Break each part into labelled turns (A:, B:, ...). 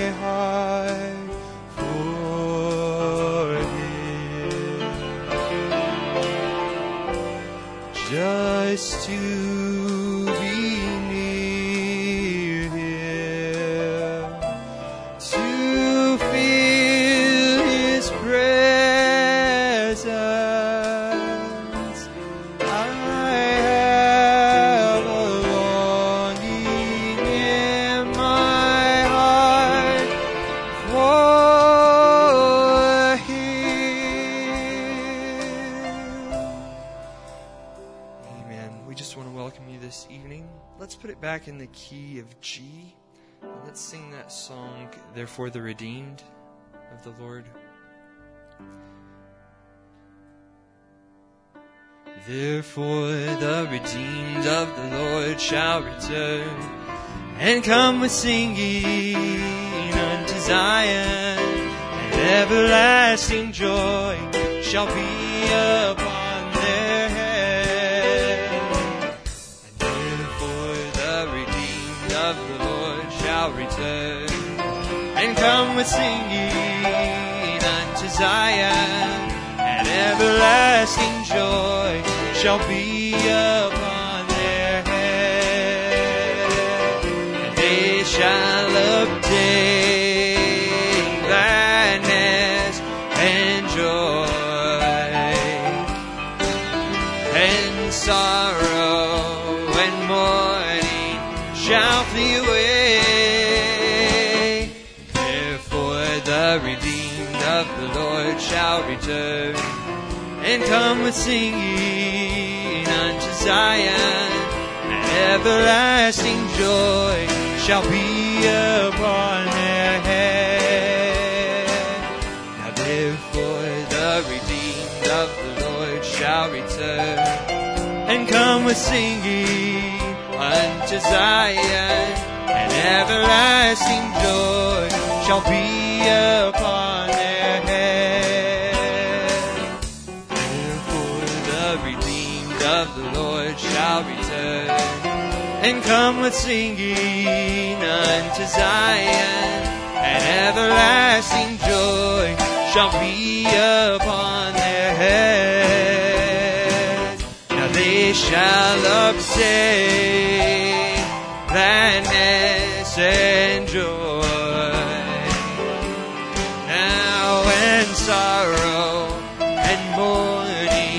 A: heart key of G. Let's sing that song, Therefore the Redeemed of the Lord. Therefore the redeemed of the Lord shall return and come with singing unto Zion, and everlasting joy shall be upon and come with singing unto Zion, and everlasting joy shall be and come with singing unto Zion, everlasting joy shall be upon their head. Now therefore the redeemed of the Lord shall return and come with singing unto Zion, and everlasting joy shall be upon and come with singing unto Zion, and everlasting joy shall be upon their heads. Now they shall obtain gladness and joy. Now and sorrow and mourning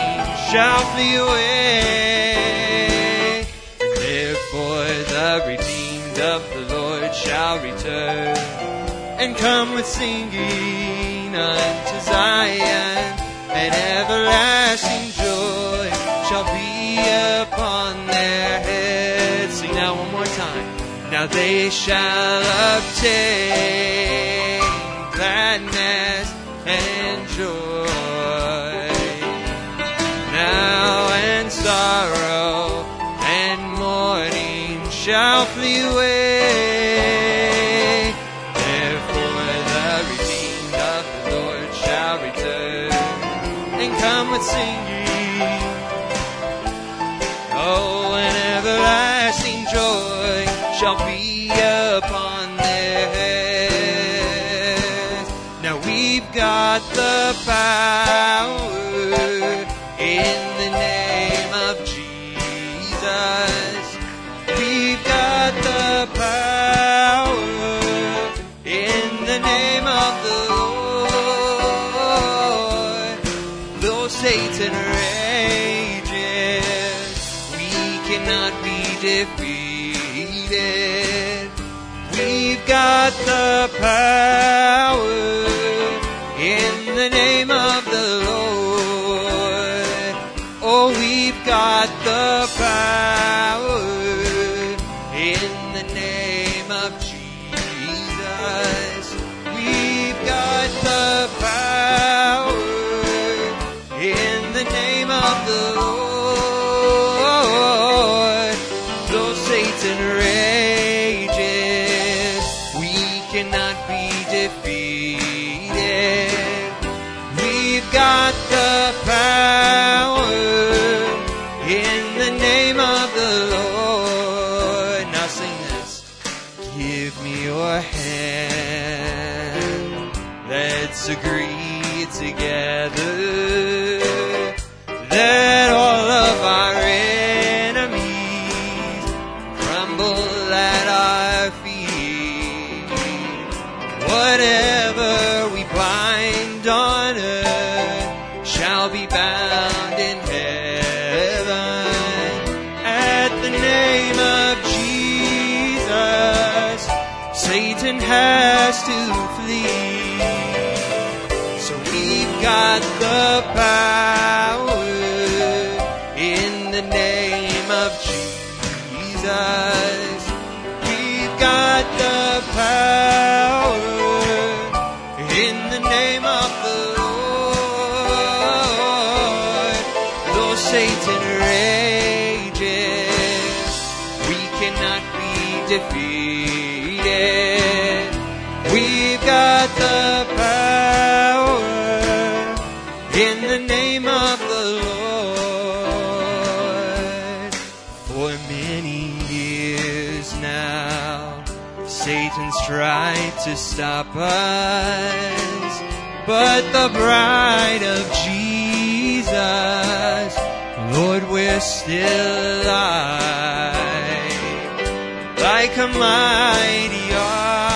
A: shall flee away. And come with singing unto Zion, and everlasting joy shall be upon their heads. Sing now one more time. Now they shall obtain gladness and joy. The power but the bride of Jesus. Lord, we're still alive, like a mighty ark.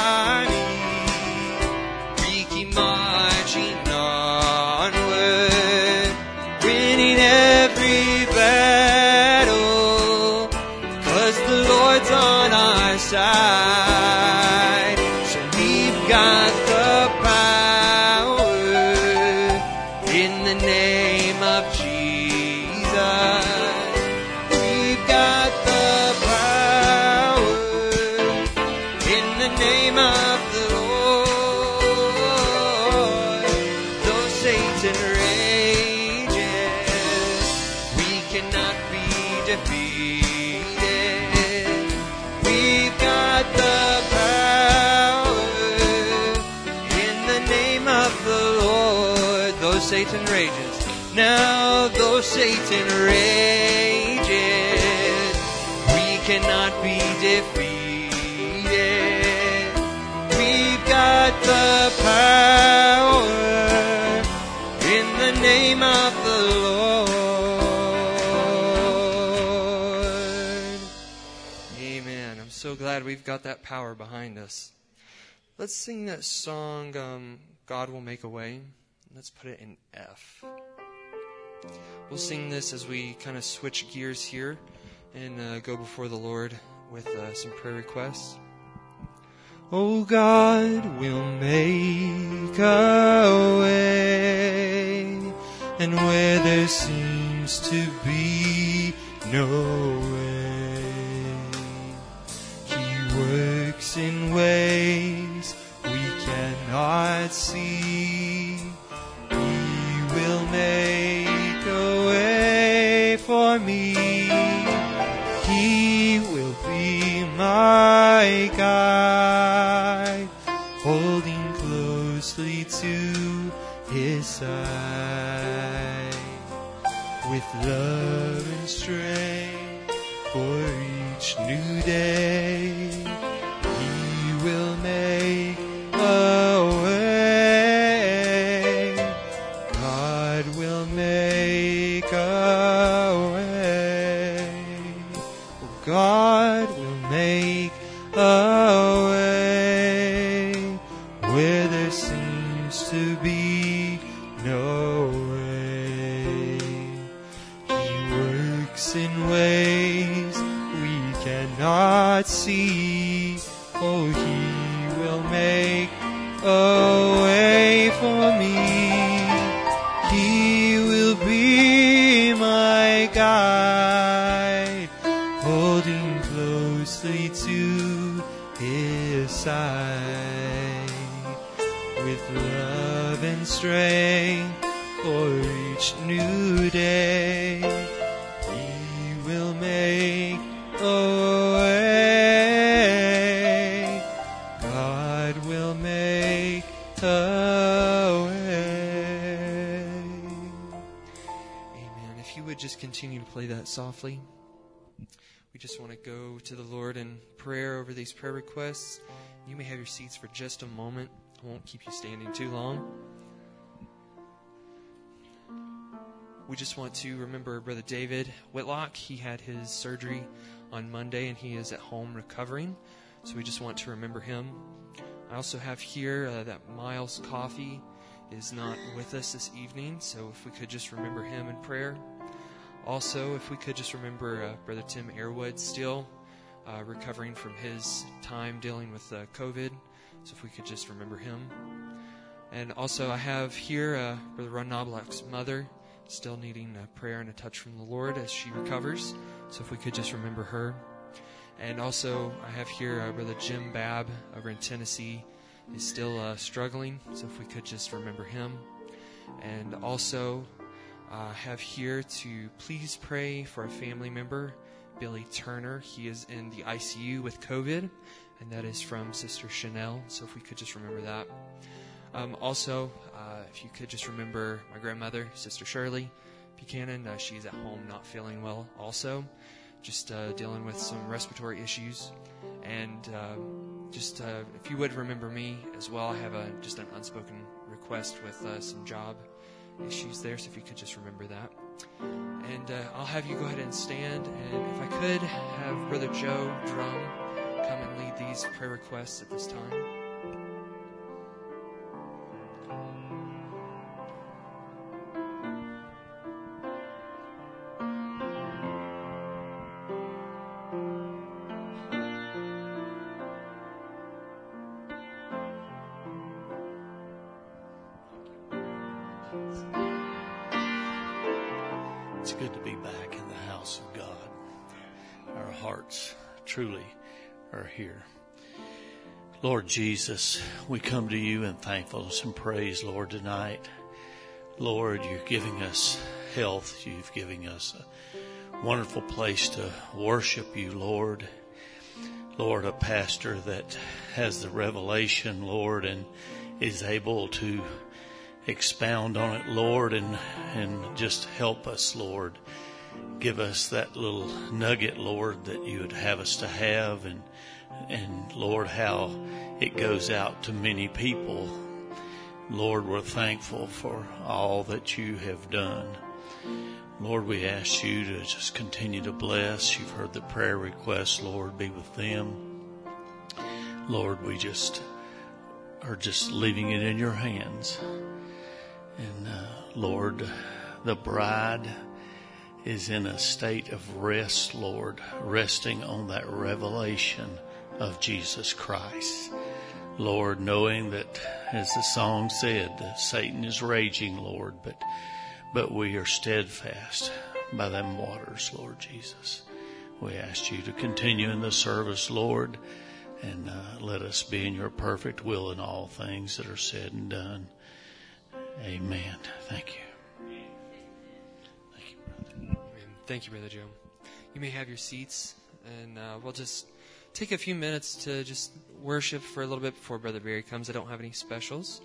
A: mountain rages, we cannot be defeated. We've got the power in the name of the Lord. Amen. I'm so glad we've got that power behind us. Let's sing that song, um, God Will Make a Way. Let's put it in F. We'll sing this as we kind of switch gears here and uh, go before the Lord with uh, some prayer requests. Oh God, will make a way, and where there seems to be no way, He works in ways we cannot see. my guide, holding closely to his side with love. play that softly. We just want to go to the Lord in prayer over these prayer requests. You may have your seats for just a moment. I won't keep you standing too long. We just want to remember Brother David Whitlock. He had his surgery on Monday and he is at home recovering. So we just want to remember him. I also have here uh, that Miles Coffee is not with us this evening. So if we could just remember him in prayer. Also, if we could just remember uh, Brother Tim Airwood still uh, recovering from his time dealing with uh, COVID. So if we could just remember him. And also, I have here uh, Brother Ron Knobloch's mother still needing a prayer and a touch from the Lord as she recovers. So if we could just remember her. And also, I have here uh, Brother Jim Babb over in Tennessee is still uh, struggling. So if we could just remember him. And also, uh, have here to please pray for a family member, Billy Turner. He is in the ICU with COVID, and that is from Sister Chanel. So if we could just remember that. Um, also, uh, if you could just remember my grandmother, Sister Shirley Buchanan. Uh, she's at home not feeling well, also, just uh, dealing with some respiratory issues. And um, just uh, if you would remember me as well, I have a, just an unspoken request with uh, some job issues there. So if you could just remember that. And uh, I'll have you go ahead and stand. And if I could have Brother Joe Drum come and lead these prayer requests at this time.
B: Jesus, we come to you in thankfulness and praise, Lord, tonight. Lord, you're giving us health. You've given us a wonderful place to worship you, Lord. Lord, a pastor that has the revelation, Lord, and is able to expound on it, Lord, and, and just help us, Lord. Give us that little nugget, Lord, that you would have us to have and and Lord, how it goes out to many people. Lord, we're thankful for all that you have done. Lord, we ask you to just continue to bless. You've heard the prayer requests, Lord, be with them. Lord, we just are just leaving it in your hands. And uh, Lord, the bride is in a state of rest, Lord, resting on that revelation of Jesus Christ. Lord, knowing that, as the song said, Satan is raging, Lord, but, but we are steadfast by them waters, Lord Jesus. We ask you to continue in the service, Lord, and uh, let us be in your perfect will in all things that are said and done. Amen. Thank you.
A: Thank you, brother. Thank you, Brother Joe. You may have your seats, and uh, we'll just take a few minutes to just worship for a little bit before Brother Barry comes. I don't have any specials.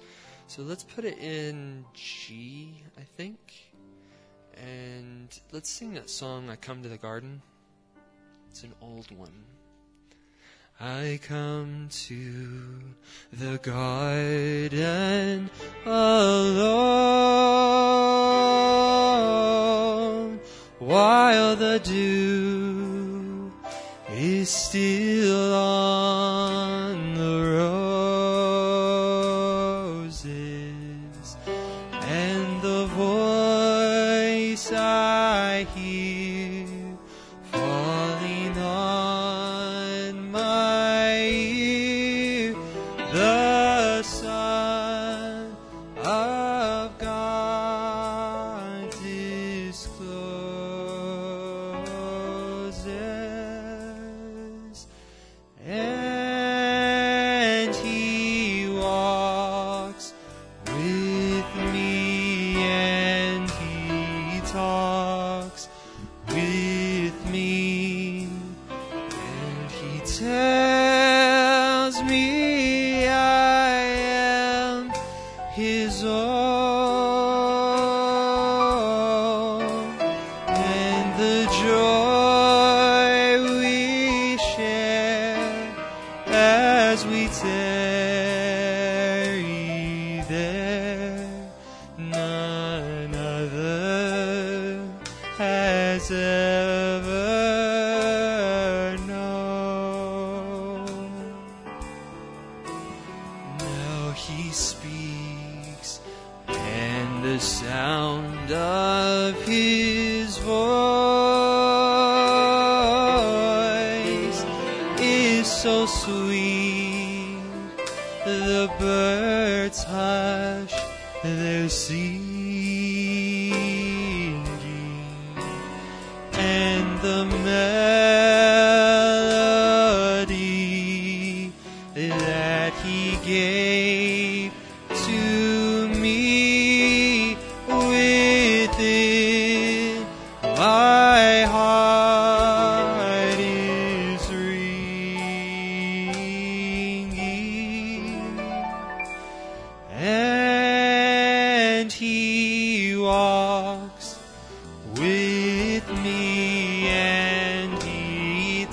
A: So let's put it in G, I think. And let's sing that song, I Come to the Garden. It's an old one. I come to the garden alone while the dew is still on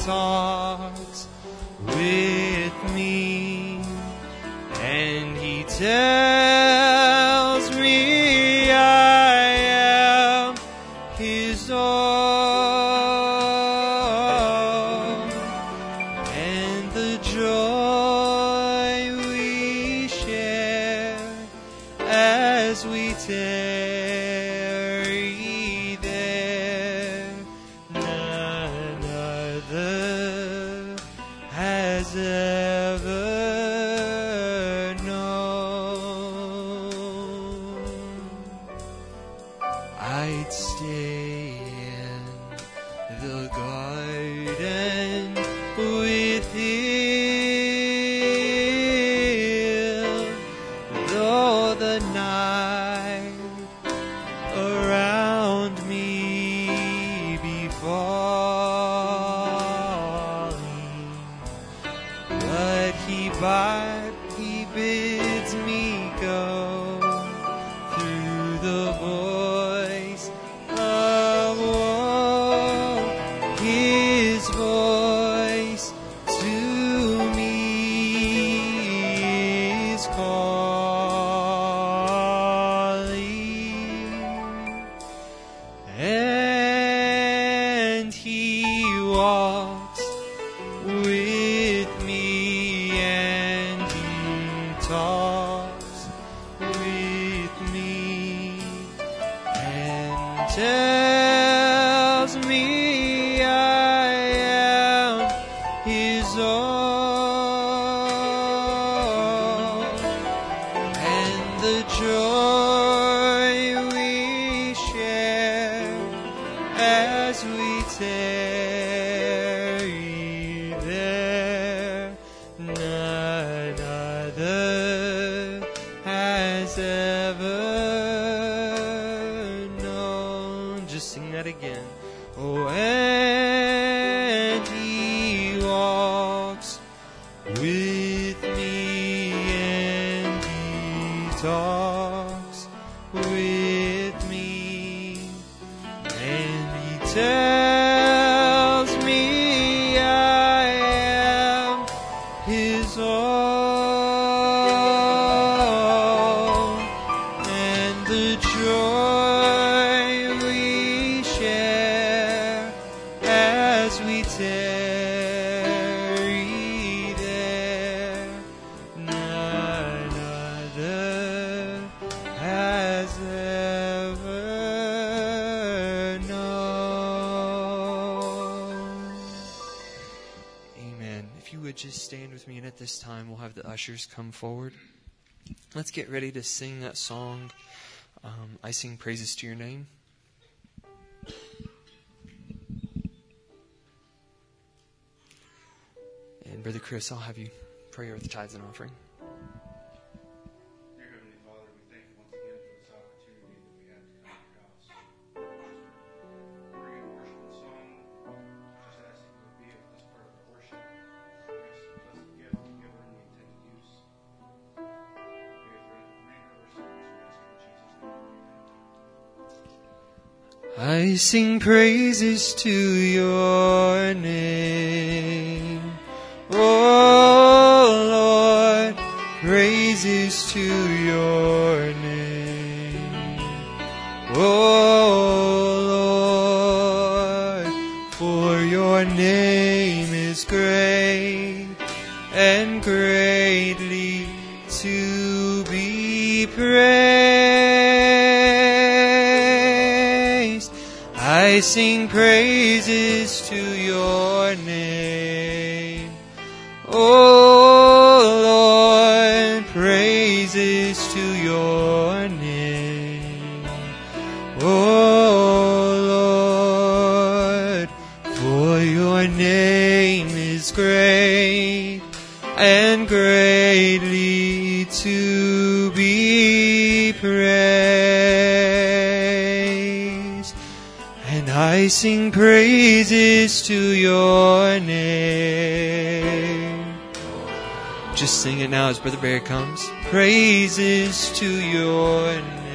A: talks with me and he tells at this time, we'll have the ushers come forward. Let's get ready to sing that song, um, I Sing Praises to Your Name. And Brother Chris, I'll have you pray with the tithes and offering. sing praises to your name. Just sing it now as Brother Barry comes. Praises to your name.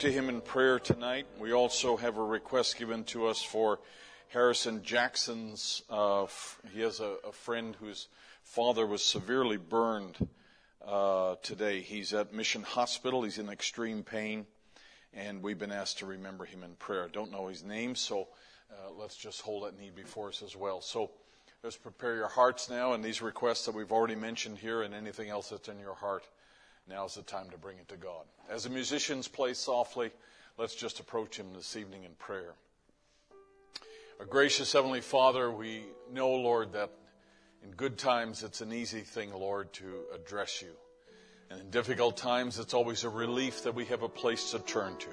A: To
C: him in prayer tonight. We also have a request given to us for Harrison Jackson's. Uh, f- he has a, a friend whose father was severely burned uh, today. He's at Mission Hospital. He's in extreme pain, and we've been asked to remember him in prayer. Don't know his name, so uh, let's just hold that need before us as well. So let's prepare your hearts now, and these requests that we've already mentioned here, and anything else that's in your heart. Now's the time to bring it to God. As the musicians play softly, let's just approach Him this evening in prayer. Our gracious Heavenly Father, we know, Lord, that in good times it's an easy thing, Lord, to address you. And in difficult times, it's always a relief that we have a place to turn to.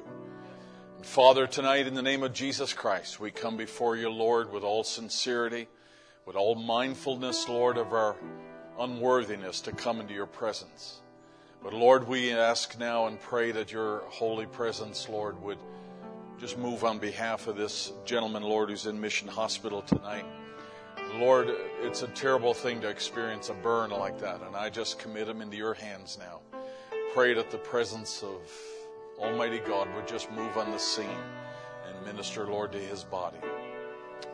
C: And Father, tonight, in the name of Jesus Christ, we come before you, Lord, with all sincerity, with all mindfulness, Lord, of our unworthiness to come into your presence. But Lord, we ask now and pray that your holy presence, Lord, would just move on behalf of this gentleman, Lord, who's in Mission Hospital tonight. Lord, it's a terrible thing to experience a burn like that, and I just commit him into your hands now. Pray that the presence of Almighty God would just move on the scene and minister, Lord, to his body.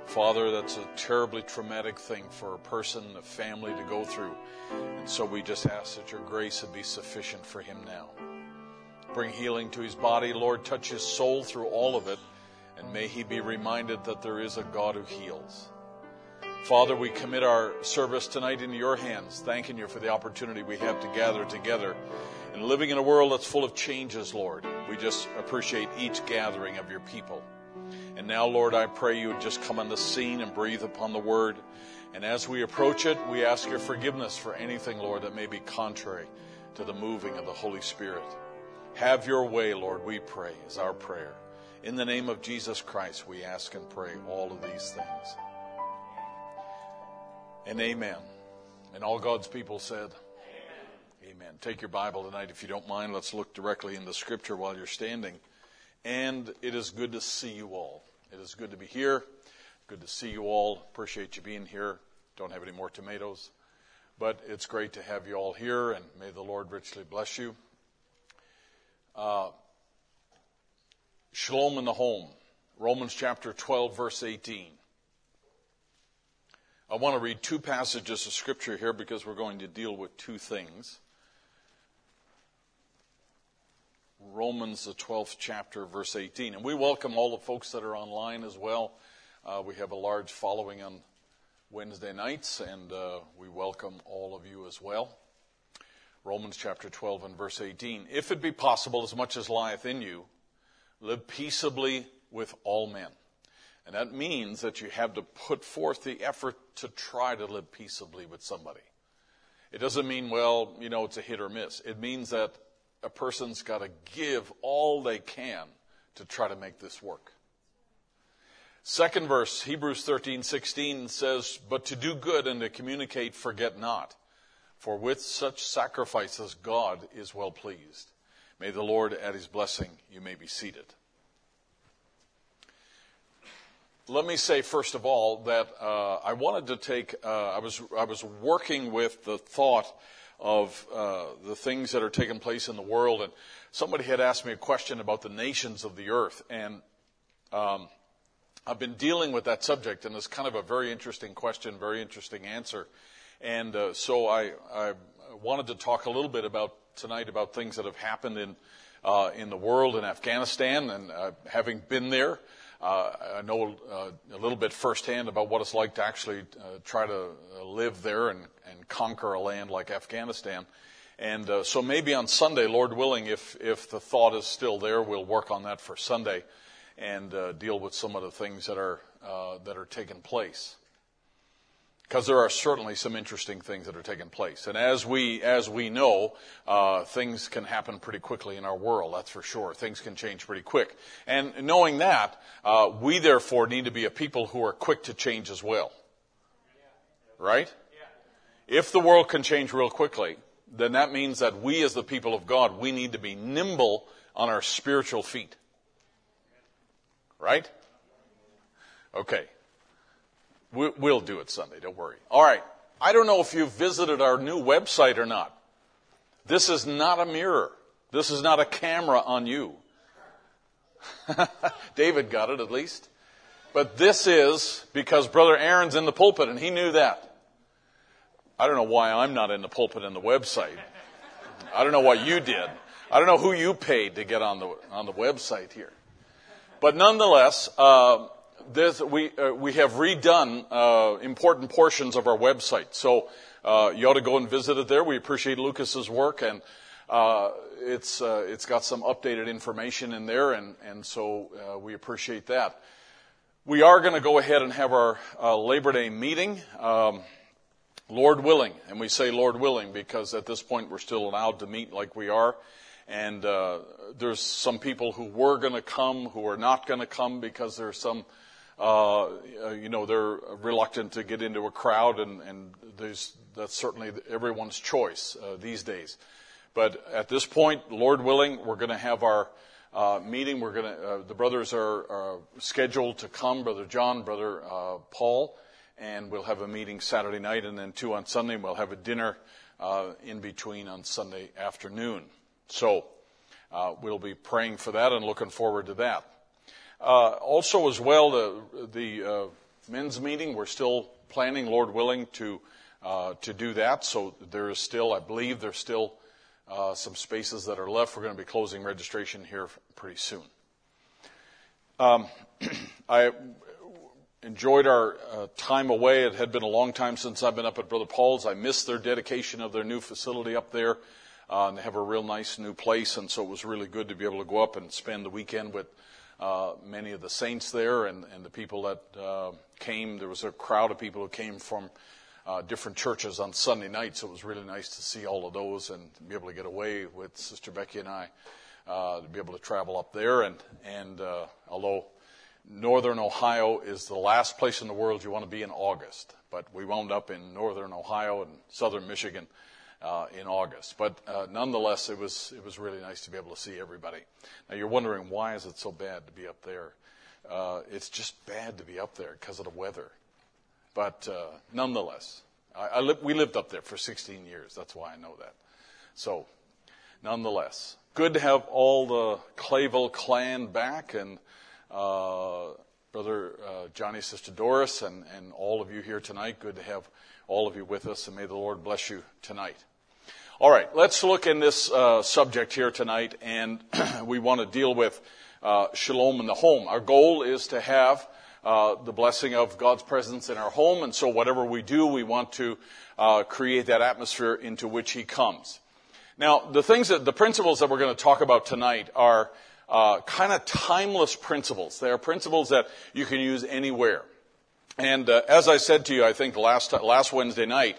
C: Father, that's a terribly traumatic thing for a person, a family to go through. And so we just ask that your grace would be sufficient for him now. Bring healing to his body. Lord, touch his soul through all of it. And may he be reminded that there is a God who heals. Father, we commit our service tonight into your hands, thanking you for the opportunity we have to gather together. And living in a world that's full of changes, Lord, we just appreciate each gathering of your people. And now, Lord, I pray you would just come on the scene and breathe upon the word. And as we approach it, we ask your forgiveness for anything, Lord, that may be contrary to the moving of the Holy Spirit. Have your way, Lord, we pray, is our prayer. In the name of Jesus Christ, we ask and pray all of these things. And amen. And all God's people said, Amen. Amen. Take your Bible tonight, if you don't mind. Let's look directly in the scripture while you're standing. And it is good to see you all. It is good to be here. Good to see you all. Appreciate you being here. Don't have any more tomatoes. but it's great to have you all here, and may the Lord richly bless you. Uh, shalom in the home, Romans chapter 12, verse 18. I want to read two passages of scripture here because we're going to deal with two things. Romans, the 12th chapter, verse 18. And we welcome all the folks that are online as well. Uh, we have a large following on Wednesday nights, and uh, we welcome all of you as well. Romans chapter 12 and verse 18. If it be possible, as much as lieth in you, live peaceably with all men. And that means that you have to put forth the effort to try to live peaceably with somebody. It doesn't mean, well, you know, it's a hit or miss. It means that a person's got to give all they can to try to make this work. Second verse, Hebrews 13, 16 says, But to do good and to communicate, forget not. For with such sacrifices, God is well pleased. May the Lord add his blessing. You may be seated. Let me say, first of all, that uh, I wanted to take, uh, I, was, I was working with the thought of uh, the things that are taking place in the world. And somebody had asked me a question about the nations of the earth. And um, I've been dealing with that subject, and it's kind of a very interesting question, very interesting answer. And uh, so I, I, wanted to talk a little bit about tonight about things that have happened in uh, in the world in Afghanistan, and uh, having been there, uh, I know uh, a little bit firsthand about what it's like to actually uh, try to live there and, and conquer a land like Afghanistan. And so maybe on Sunday, Lord willing, if if the thought is still there, we'll work on that for Sunday and deal with some of the things that are that are taking place because there are certainly some interesting things that are taking place. And as we as we know, uh, things can happen pretty quickly in our world. That's for sure. Things can change pretty quick. And knowing that, uh, we therefore need to be a people who are quick to change as well. Right? If the world can change real quickly, then that means that we as the people of God, we need to be nimble on our spiritual feet. Right? Okay. We'll do it Sunday, don't worry. All right. I don't know if you've visited our new website or not. This is not a mirror. This is not a camera on you. David got it at least. But this is because Brother Aaron's in the pulpit and he knew that. I don't know why I'm not in the pulpit in the website. I don't know what you did. I don't know who you paid to get on the, on the website here. But nonetheless, uh, this, we, uh, we have redone uh, important portions of our website. So uh, you ought to go and visit it there. We appreciate Lucas's work, and uh, it's, uh, it's got some updated information in there, and, and so we appreciate that. We are going to go ahead and have our Labor Day meeting. Um, Lord willing, and we say Lord willing because at this point we're still allowed to meet like we are. And uh, there's some people who were going to come who are not going to come because there's some uh, you know, they're reluctant to get into a crowd, and, and that's certainly everyone's choice uh, these days. But at this point, Lord willing, we're going to have our uh, meeting. We're going to, uh, the brothers are, are, scheduled to come, Brother John, Brother uh, Paul, and we'll have a meeting Saturday night, and then two on Sunday. And we'll have a dinner uh, in between on Sunday afternoon. So we'll be praying for that and looking forward to that. Uh, also, as well, the, the uh, men's meeting, we're still planning, Lord willing, to, uh, to do that. So there is still, I believe, there's still uh, some spaces that are left. We're going to be closing registration here pretty soon. Um, I enjoyed our uh, time away. It had been a long time since I've been up at Brother Paul's. I missed their dedication of their new facility up there. Uh, and they have a real nice new place, and so it was really good to be able to go up and spend the weekend with uh, many of the saints there and, and the people that uh, came. There was a crowd of people who came from uh, different churches on Sunday night, so it was really nice to see all of those and be able to get away with Sister Becky and I uh, to be able to travel up there. And, and although northern Ohio is the last place in the world you want to be in August, but we wound up in northern Ohio and southern Michigan uh, in August. But uh, nonetheless, it was it was really nice to be able to see everybody. Now you're wondering why is it so bad to be up there? Uh, it's just bad to be up there because of the weather. But uh, nonetheless, I, I li- we lived up there for 16 years. That's why I know that. So, nonetheless, good to have all the Clayville clan back and Brother uh, Johnny, Sister Doris, and, and all of you here tonight. Good to have all of you with us, and may the Lord bless you tonight. All right, let's look in this uh, subject here tonight, and we want to deal with uh, shalom in the home. Our goal is to have uh, the blessing of God's presence in our home, and so whatever we do, we want to uh, create that atmosphere into which He comes. Now, the things that the principles that we're going to talk about tonight are uh, kind of timeless principles. They are principles that you can use anywhere. And uh, as I said to you, I think last last Wednesday night,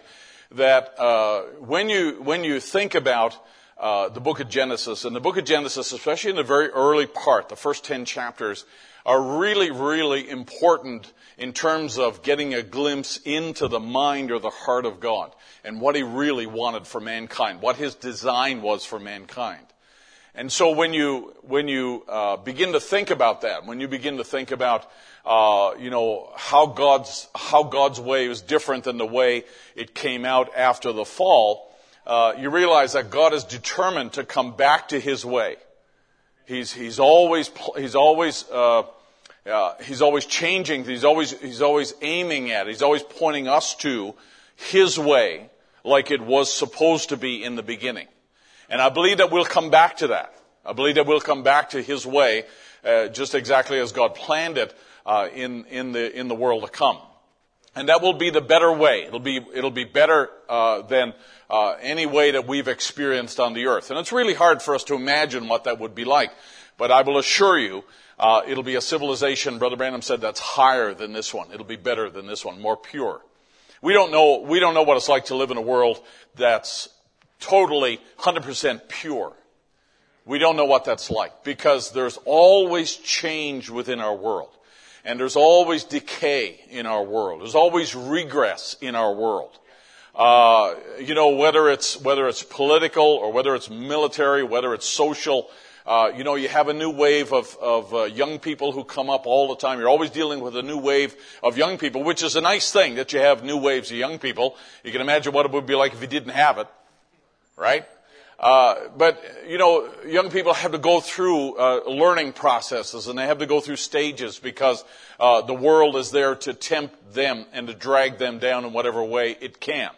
C: that uh, when you when you think about uh, the book of Genesis, and the book of Genesis, especially in the very early part, the first ten chapters, are really really important in terms of getting a glimpse into the mind or the heart of God and what He really wanted for mankind, what His design was for mankind. And so when you when you uh, begin to think about that, when you begin to think about uh, you know how God's how God's way is different than the way it came out after the fall, uh, you realize that God is determined to come back to His way. He's he's always he's always uh, uh, he's always changing. He's always he's always aiming at. He's always pointing us to His way, like it was supposed to be in the beginning. And I believe that we'll come back to that. I believe that we'll come back to His way, uh, just exactly as God planned it uh, in in the in the world to come. And that will be the better way. It'll be it'll be better uh, than uh, any way that we've experienced on the earth. And it's really hard for us to imagine what that would be like. But I will assure you, uh, it'll be a civilization. Brother Branham said that's higher than this one. It'll be better than this one, more pure. We don't know. We don't know what it's like to live in a world that's totally 100% pure. We don't know what that's like because there's always change within our world. And there's always decay in our world. There's always regress in our world. Uh, you know, whether it's, whether it's political or whether it's military, whether it's social, uh, you know, you have a new wave of, of uh, young people who come up all the time. You're always dealing with a new wave of young people, which is a nice thing that you have new waves of young people. You can imagine what it would be like if you didn't have it right? Uh, but you know, young people have to go through uh, learning processes, and they have to go through stages because uh, the world is there to tempt them and to drag them down in whatever way it can,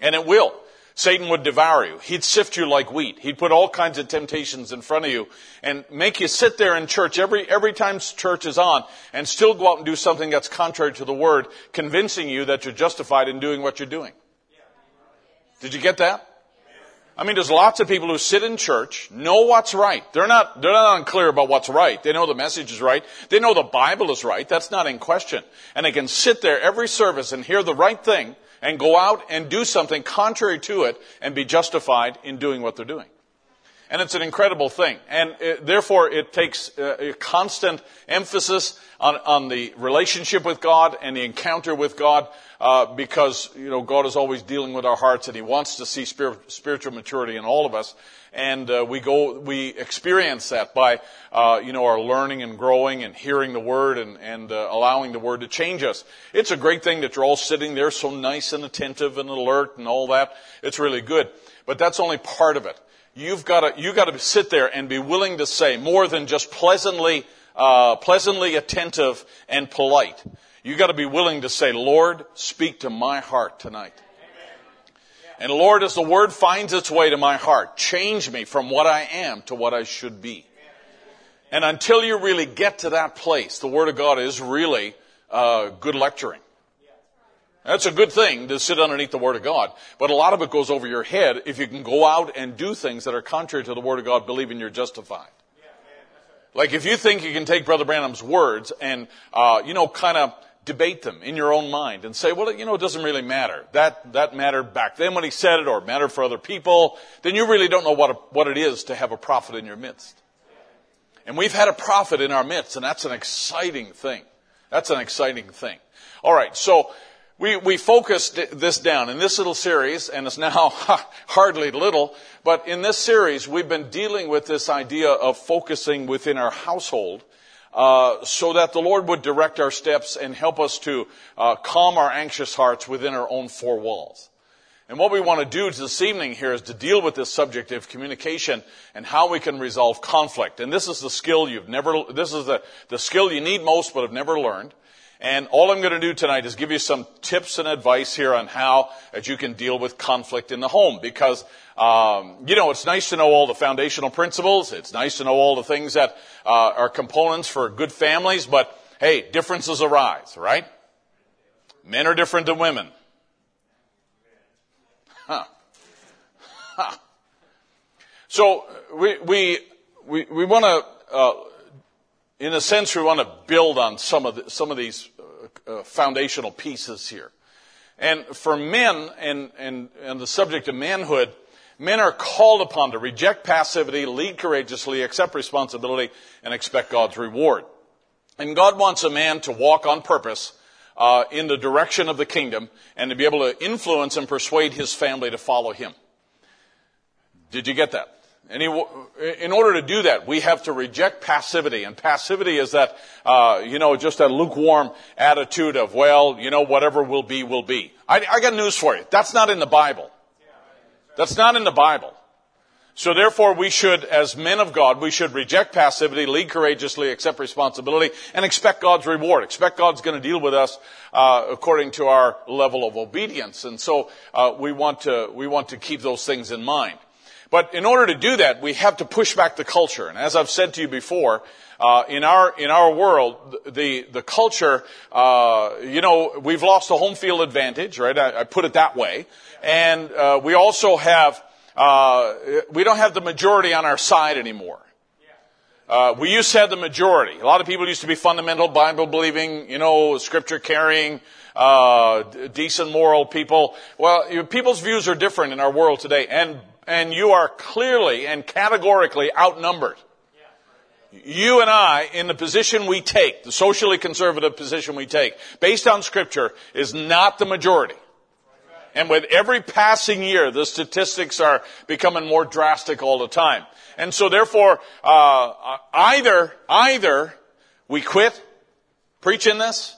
C: and it will. Satan would devour you. He'd sift you like wheat. He'd put all kinds of temptations in front of you and make you sit there in church every, every time church is on and still go out and do something that's contrary to the word, convincing you that you're justified in doing what you're doing. Did you get that? I mean, there's lots of people who sit in church, know what's right. They're not, they're not unclear about what's right. They know the message is right. They know the Bible is right. That's not in question. And they can sit there every service and hear the right thing and go out and do something contrary to it and be justified in doing what they're doing. And it's an incredible thing. And it, therefore, it takes uh, a constant emphasis on, on, the relationship with God and the encounter with God uh, because, you know, God is always dealing with our hearts and He wants to see spirit, spiritual maturity in all of us. And uh, we go, we experience that by, uh, you know, our learning and growing and hearing the Word and, and uh, allowing the Word to change us. It's a great thing that you're all sitting there so nice and attentive and alert and all that. It's really good. But that's only part of it you've got to, you've got to sit there and be willing to say more than just pleasantly, uh, pleasantly attentive and polite. You've got to be willing to say, Lord, speak to my heart tonight. And Lord, as the word finds its way to my heart, change me from what I am to what I should be. And until you really get to that place, the word of God is really uh, good lecturing. That's a good thing to sit underneath the Word of God. But a lot of it goes over your head if you can go out and do things that are contrary to the Word of God, believing you're justified. Like if you think you can take Brother Branham's words and, uh, you know, kind of debate them in your own mind and say, well, you know, it doesn't really matter. That, that mattered back then when he said it or it mattered for other people. Then you really don't know what, a, what it is to have a prophet in your midst. And we've had a prophet in our midst and that's an exciting thing. That's an exciting thing. All right. So we, we focused this down in this little series, and it's now hardly little, but in this series, we've been dealing with this idea of focusing within our household uh, so that the Lord would direct our steps and help us to uh, calm our anxious hearts within our own four walls. And what we want to do this evening here is to deal with this subject of communication and how we can resolve conflict. And this is the skill you've never, this is the, the skill you need most but have never learned. And all I'm going to do tonight is give you some tips and advice here on how that you can deal with conflict in the home. Because, um, you know, it's nice to know all the foundational principles. It's nice to know all the things that uh, are components for good families. But hey, differences arise, right? Men are different than women. Huh. Huh. So we we we, we want to, uh, in a sense, we want to build on some of the, some of these uh, foundational pieces here. And for men, and, and and the subject of manhood, men are called upon to reject passivity, lead courageously, accept responsibility, and expect God's reward. And God wants a man to walk on purpose uh, in the direction of the kingdom and to be able to influence and persuade his family to follow him. Did you get that? Any, in order to do that, we have to reject passivity, and passivity is that, uh, you know, just a lukewarm attitude of, well, you know, whatever will be, will be. I, I got news for you. That's not in the Bible. That's not in the Bible. So therefore we should, as men of God, we should reject passivity, lead courageously, accept responsibility, and expect God's reward. Expect God's going to deal with us uh, according to our level of obedience. And so uh, we want to we want to keep those things in mind. But in order to do that, we have to push back the culture. And as I've said to you before, uh, in our in our world, the the culture, uh, you know, we've lost the home field advantage, right? I, I put it that way, and uh, we also have uh, we don't have the majority on our side anymore. Uh, we used to have the majority. A lot of people used to be fundamental Bible believing, you know, scripture carrying, uh, decent moral people. Well, people's views are different in our world today, and and you are clearly and categorically outnumbered. You and I, in the position we take, the socially conservative position we take, based on scripture, is not the majority. And with every passing year, the statistics are becoming more drastic all the time. And so therefore, uh, either, either we quit preaching this,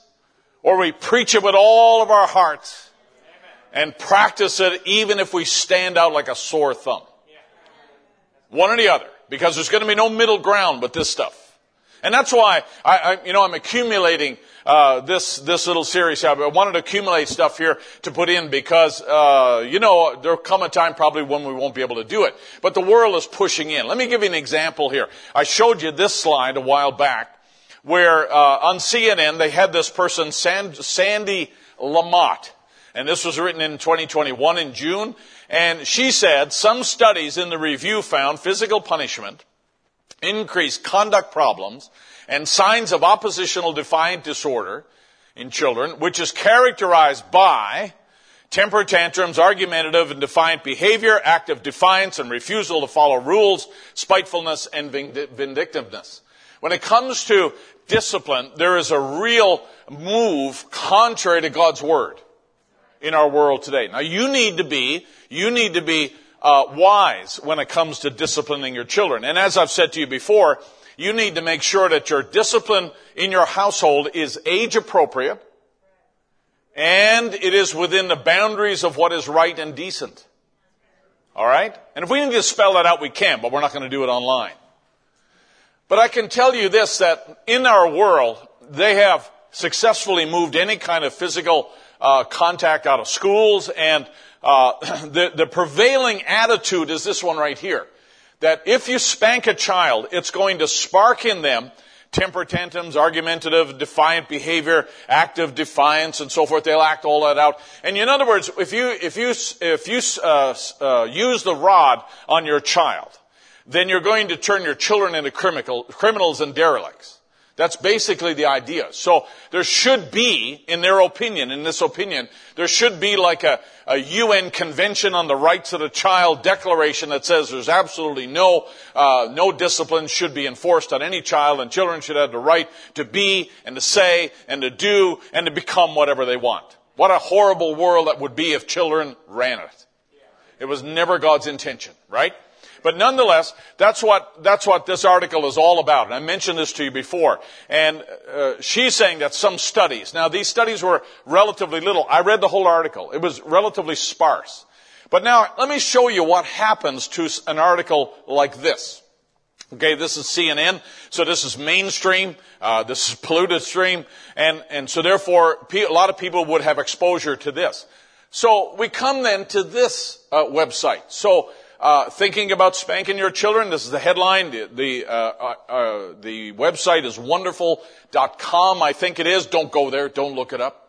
C: or we preach it with all of our hearts and practice it even if we stand out like a sore thumb. One or the other. Because there's going to be no middle ground with this stuff. And that's why I, I you know, I'm accumulating uh, this this little series. I wanted to accumulate stuff here to put in because uh, you know there'll come a time probably when we won't be able to do it. But the world is pushing in. Let me give you an example here. I showed you this slide a while back where uh, on CNN they had this person Sandee LaMotte, and this was written in 2021 in June. And she said some studies in the review found physical punishment increased conduct problems and signs of oppositional defiant disorder in children, which is characterized by temper tantrums, argumentative and defiant behavior, active defiance and refusal to follow rules, spitefulness and vindictiveness. When it comes to discipline, there is a real move contrary to God's word in our world today. Now you need to be, you need to be uh, wise when it comes to disciplining your children. And as I've said to you before, you need to make sure that your discipline in your household is age appropriate and it is within the boundaries of what is right and decent. All right? And if we need to spell that out, we can, but we're not going to do it online. But I can tell you this, that in our world, they have successfully moved any kind of physical uh, contact out of schools and uh, the, the prevailing attitude is this one right here. That if you spank a child, it's going to spark in them temper tantrums, argumentative, defiant behavior, active defiance, and so forth. They'll act all that out. And in other words, if you if you if you uh, uh, use the rod on your child, then you're going to turn your children into criminal, criminals and derelicts. That's basically the idea. So there should be, in their opinion, in this opinion, there should be like a, a UN Convention on the Rights of the Child declaration that says there's absolutely no, uh, no discipline should be enforced on any child and children should have the right to be and to say and to do and to become whatever they want. What a horrible world that would be if children ran it. It was never God's intention, right? But nonetheless, that's what, that's what this article is all about. And I mentioned this to you before. And uh, she's saying that some studies, now these studies were relatively little. I read the whole article. It was relatively sparse. But now, let me show you what happens to an article like this. Okay, this is CNN, so this is mainstream, uh, this is polluted stream, and, and so therefore, a lot of people would have exposure to this. So we come then to this uh, website. So uh, thinking about spanking your children, this is the headline. The the, uh, uh, uh, the website is wonderful.com, I think it is. Don't go there. Don't look it up.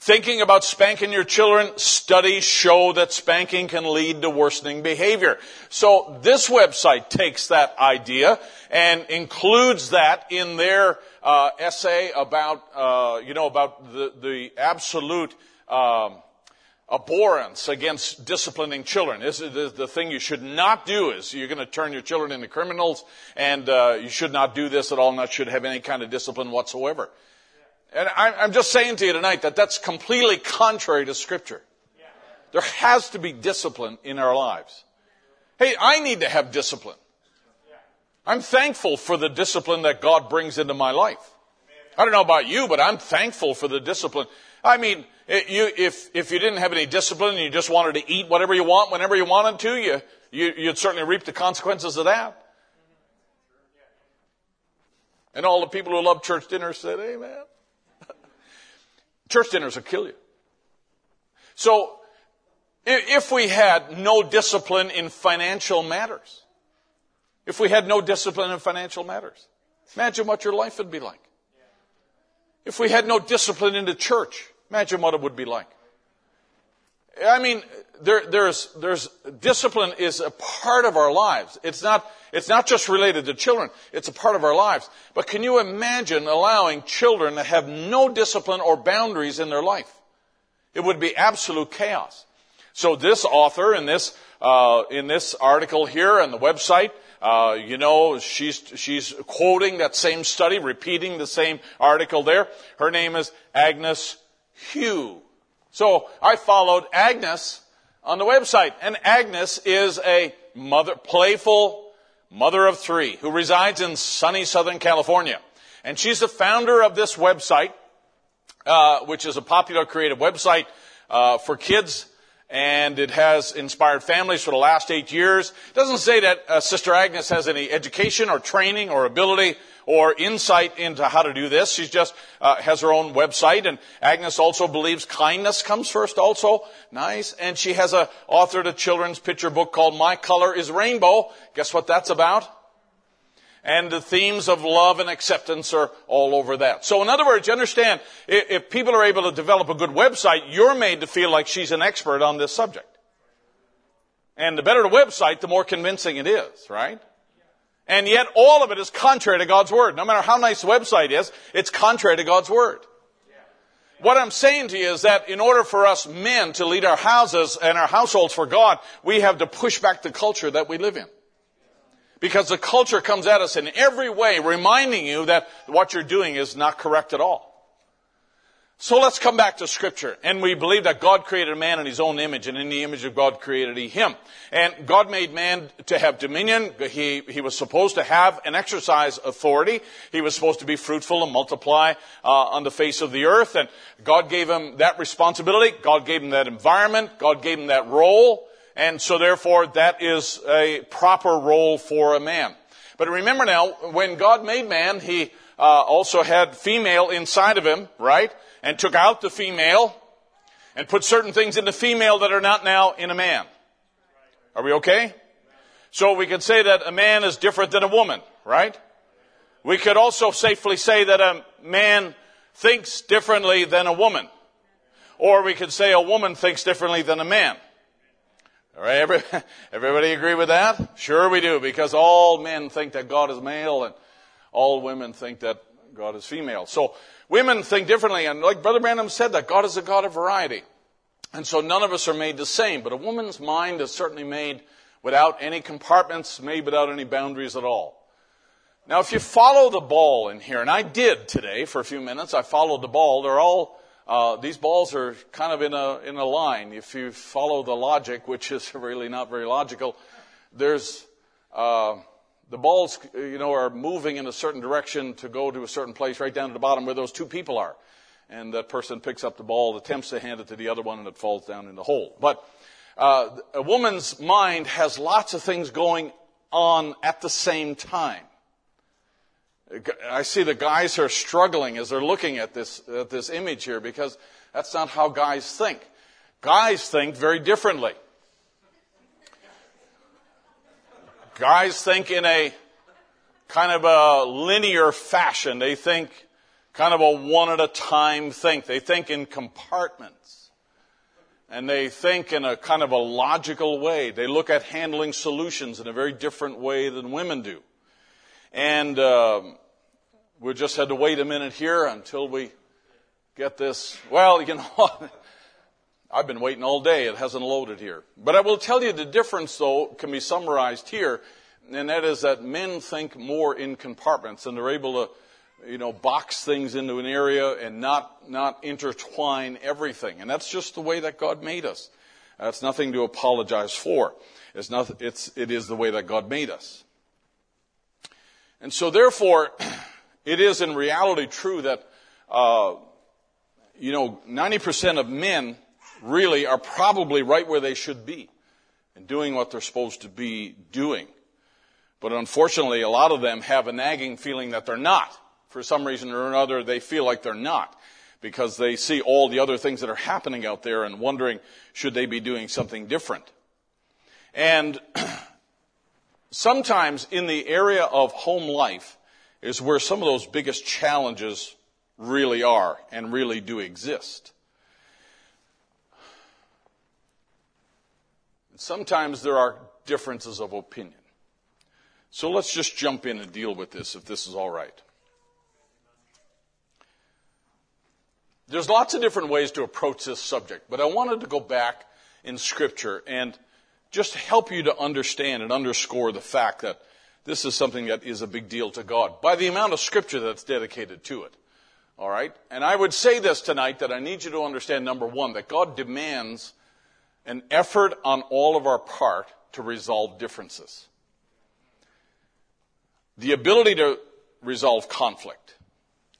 C: Thinking about spanking your children, studies show that spanking can lead to worsening behavior. So this website takes that idea and includes that in their uh, essay about, uh, you know, about the, the absolute um, abhorrence against disciplining children. This is the, thing you should not do is you're going to turn your children into criminals, and uh, you should not do this at all, not should have any kind of discipline whatsoever. And I'm just saying to you tonight that that's completely contrary to Scripture. There has to be discipline in our lives. Hey, I need to have discipline. I'm thankful for the discipline that God brings into my life. I don't know about you, but I'm thankful for the discipline. I mean, you, if, if you didn't have any discipline and you just wanted to eat whatever you want whenever you wanted to, you, you, you'd certainly reap the consequences of that. And all the people who love church dinners said, Amen. Church dinners will kill you. So, if we had no discipline in financial matters, if we had no discipline in financial matters, imagine what your life would be like. If we had no discipline in the church, imagine what it would be like. I mean, there, there's, there's, discipline is a part of our lives. It's not, it's not just related to children. It's a part of our lives. But can you imagine allowing children to have no discipline or boundaries in their life? It would be absolute chaos. So this author in this, uh, in this article here on the website, uh, you know, she's, she's quoting that same study, repeating the same article there. Her name is Agnes Hugh. So I followed Agnes on the website. And Agnes is a mother, playful mother of three who resides in sunny Southern California. And she's the founder of this website, uh, which is a popular creative website uh, for kids and it has inspired families for the last eight years. It doesn't say that uh, Sister Agnes has any education or training or ability or insight into how to do this. She just uh, has her own website, and Agnes also believes kindness comes first. Also, nice. And she has a authored a children's picture book called "My Color Is Rainbow." Guess what that's about? And the themes of love and acceptance are all over that. So in other words, you understand, if people are able to develop a good website, you're made to feel like she's an expert on this subject. And the better the website, the more convincing it is, right? And yet all of it is contrary to God's Word. No matter how nice the website is, it's contrary to God's Word. What I'm saying to you is that in order for us men to lead our houses and our households for God, we have to push back the culture that we live in. Because the culture comes at us in every way, reminding you that what you're doing is not correct at all. So let's come back to scripture. And we believe that God created a man in his own image, and in the image of God created he him. And God made man to have dominion. He, he was supposed to have and exercise authority. He was supposed to be fruitful and multiply uh, on the face of the earth. And God gave him that responsibility. God gave him that environment. God gave him that role. And so therefore that is a proper role for a man. But remember now, when God made man, he uh, also had female inside of him, right? And took out the female and put certain things in the female that are not now in a man. Are we okay? So we can say that a man is different than a woman, right? We could also safely say that a man thinks differently than a woman. Or we could say a woman thinks differently than a man. All right, every, everybody agree with that? Sure we do, because all men think that God is male and all women think that God is female. So women think differently, and like Brother Branham said, that God is a God of variety. And so none of us are made the same, but a woman's mind is certainly made without any compartments, made without any boundaries at all. Now, if you follow the ball in here, and I did today for a few minutes, I followed the ball, they're all uh, these balls are kind of in a, in a line. If you follow the logic, which is really not very logical, there's, uh, the balls, you know, are moving in a certain direction to go to a certain place right down to the bottom where those two people are. And that person picks up the ball, attempts to hand it to the other one, and it falls down in the hole. But uh, a woman's mind has lots of things going on at the same time. I see the guys are struggling as they're looking at this, at this image here because that's not how guys think. Guys think very differently. Guys think in a kind of a linear fashion. They think kind of a one at a time think. They think in compartments. And they think in a kind of a logical way. They look at handling solutions in a very different way than women do. And um, we just had to wait a minute here until we get this. Well, you know? I've been waiting all day. It hasn't loaded here. But I will tell you the difference, though, can be summarized here, and that is that men think more in compartments, and they're able to, you know, box things into an area and not not intertwine everything. And that's just the way that God made us. That's nothing to apologize for. It's not. It's it is the way that God made us. And so, therefore, it is in reality true that, uh, you know, 90% of men really are probably right where they should be and doing what they're supposed to be doing. But unfortunately, a lot of them have a nagging feeling that they're not. For some reason or another, they feel like they're not because they see all the other things that are happening out there and wondering, should they be doing something different? And sometimes in the area of home life is where some of those biggest challenges really are and really do exist. Sometimes there are differences of opinion. So let's just jump in and deal with this if this is all right. There's lots of different ways to approach this subject, but I wanted to go back in Scripture and just help you to understand and underscore the fact that this is something that is a big deal to God by the amount of Scripture that's dedicated to it. All right? And I would say this tonight that I need you to understand number one, that God demands an effort on all of our part to resolve differences. The ability to resolve conflict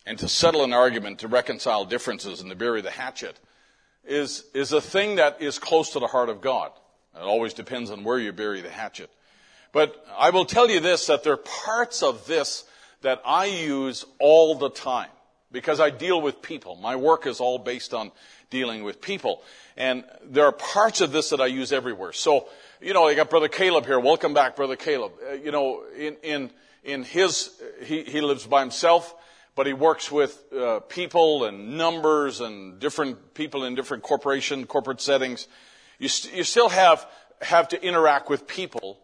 C: and to settle an argument, to reconcile differences and to bury the hatchet is, is a thing that is close to the heart of God. It always depends on where you bury the hatchet. But I will tell you this, that there are parts of this that I use all the time because I deal with people. My work is all based on dealing with people. And there are parts of this that I use everywhere. So, you know, I got Brother Caleb here. Welcome back, Brother Caleb. Uh, you know, in, in, in his, he, he lives by himself, but he works with uh, people and numbers and different people in different corporation, corporate settings. You, st- you still have, have to interact with people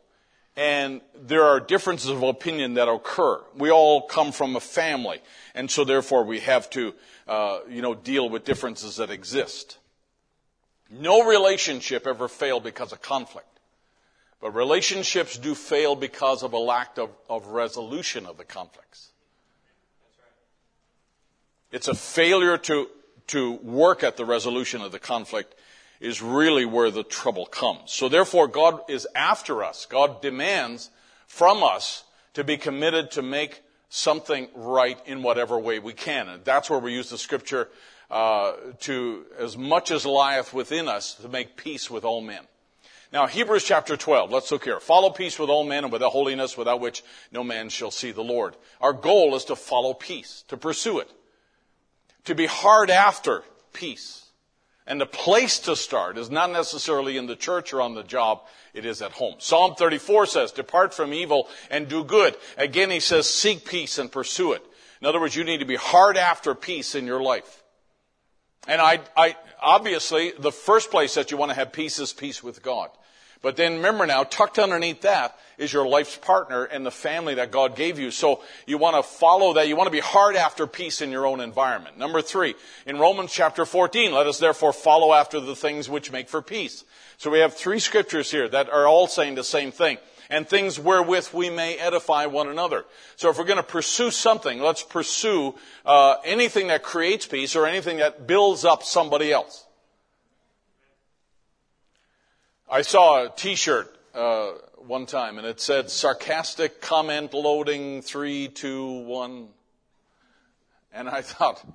C: and there are differences of opinion that occur. We all come from a family, and so therefore we have to, uh, you know, deal with differences that exist. No relationship ever failed because of conflict. But relationships do fail because of a lack of, of resolution of the conflicts. It's a failure to, to work at the resolution of the conflict is really where the trouble comes. So therefore, God is after us. God demands from us to be committed to make something right in whatever way we can. And that's where we use the scripture uh, to, as much as lieth within us, to make peace with all men. Now, Hebrews chapter 12, let's look here. Follow peace with all men and with a holiness without which no man shall see the Lord. Our goal is to follow peace, to pursue it, to be hard after peace. And the place to start is not necessarily in the church or on the job, it is at home. Psalm 34 says, Depart from evil and do good. Again, he says, Seek peace and pursue it. In other words, you need to be hard after peace in your life. And I, I, obviously, the first place that you want to have peace is peace with God. But then remember now, tucked underneath that is your life's partner and the family that God gave you. So you want to follow that. You want to be hard after peace in your own environment. Number three, in Romans chapter 14, let us therefore follow after the things which make for peace. So we have three scriptures here that are all saying the same thing and things wherewith we may edify one another. So if we're going to pursue something, let's pursue uh, anything that creates peace or anything that builds up somebody else. I saw a T-shirt uh, one time, and it said "sarcastic comment loading three, two, one," and I thought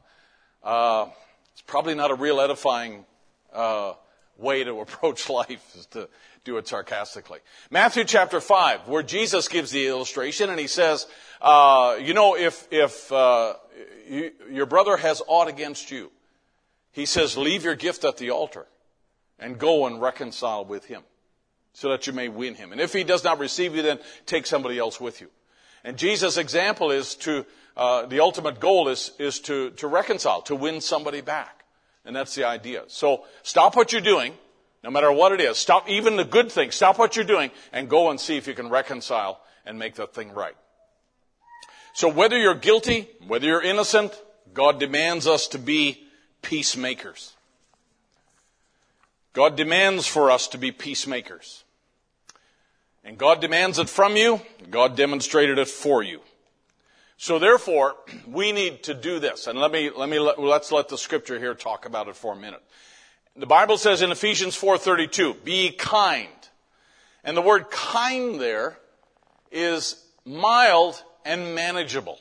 C: uh, it's probably not a real edifying uh, way to approach life is to do it sarcastically. Matthew chapter 5, where Jesus gives the illustration and he says, uh, you know, if, if uh, you, your brother has aught against you, he says, leave your gift at the altar and go and reconcile with him so that you may win him. And if he does not receive you, then take somebody else with you. And Jesus' example is to, uh, the ultimate goal is, is to, to reconcile, to win somebody back. And that's the idea. So stop what you're doing, no matter what it is. Stop even the good things. Stop what you're doing and go and see if you can reconcile and make that thing right. So whether you're guilty, whether you're innocent, God demands us to be peacemakers. God demands for us to be peacemakers. And God demands it from you. God demonstrated it for you. So therefore, we need to do this. And let me, let me, let, let's let the scripture here talk about it for a minute. The Bible says in Ephesians 4.32, be kind. And the word kind there is mild and manageable.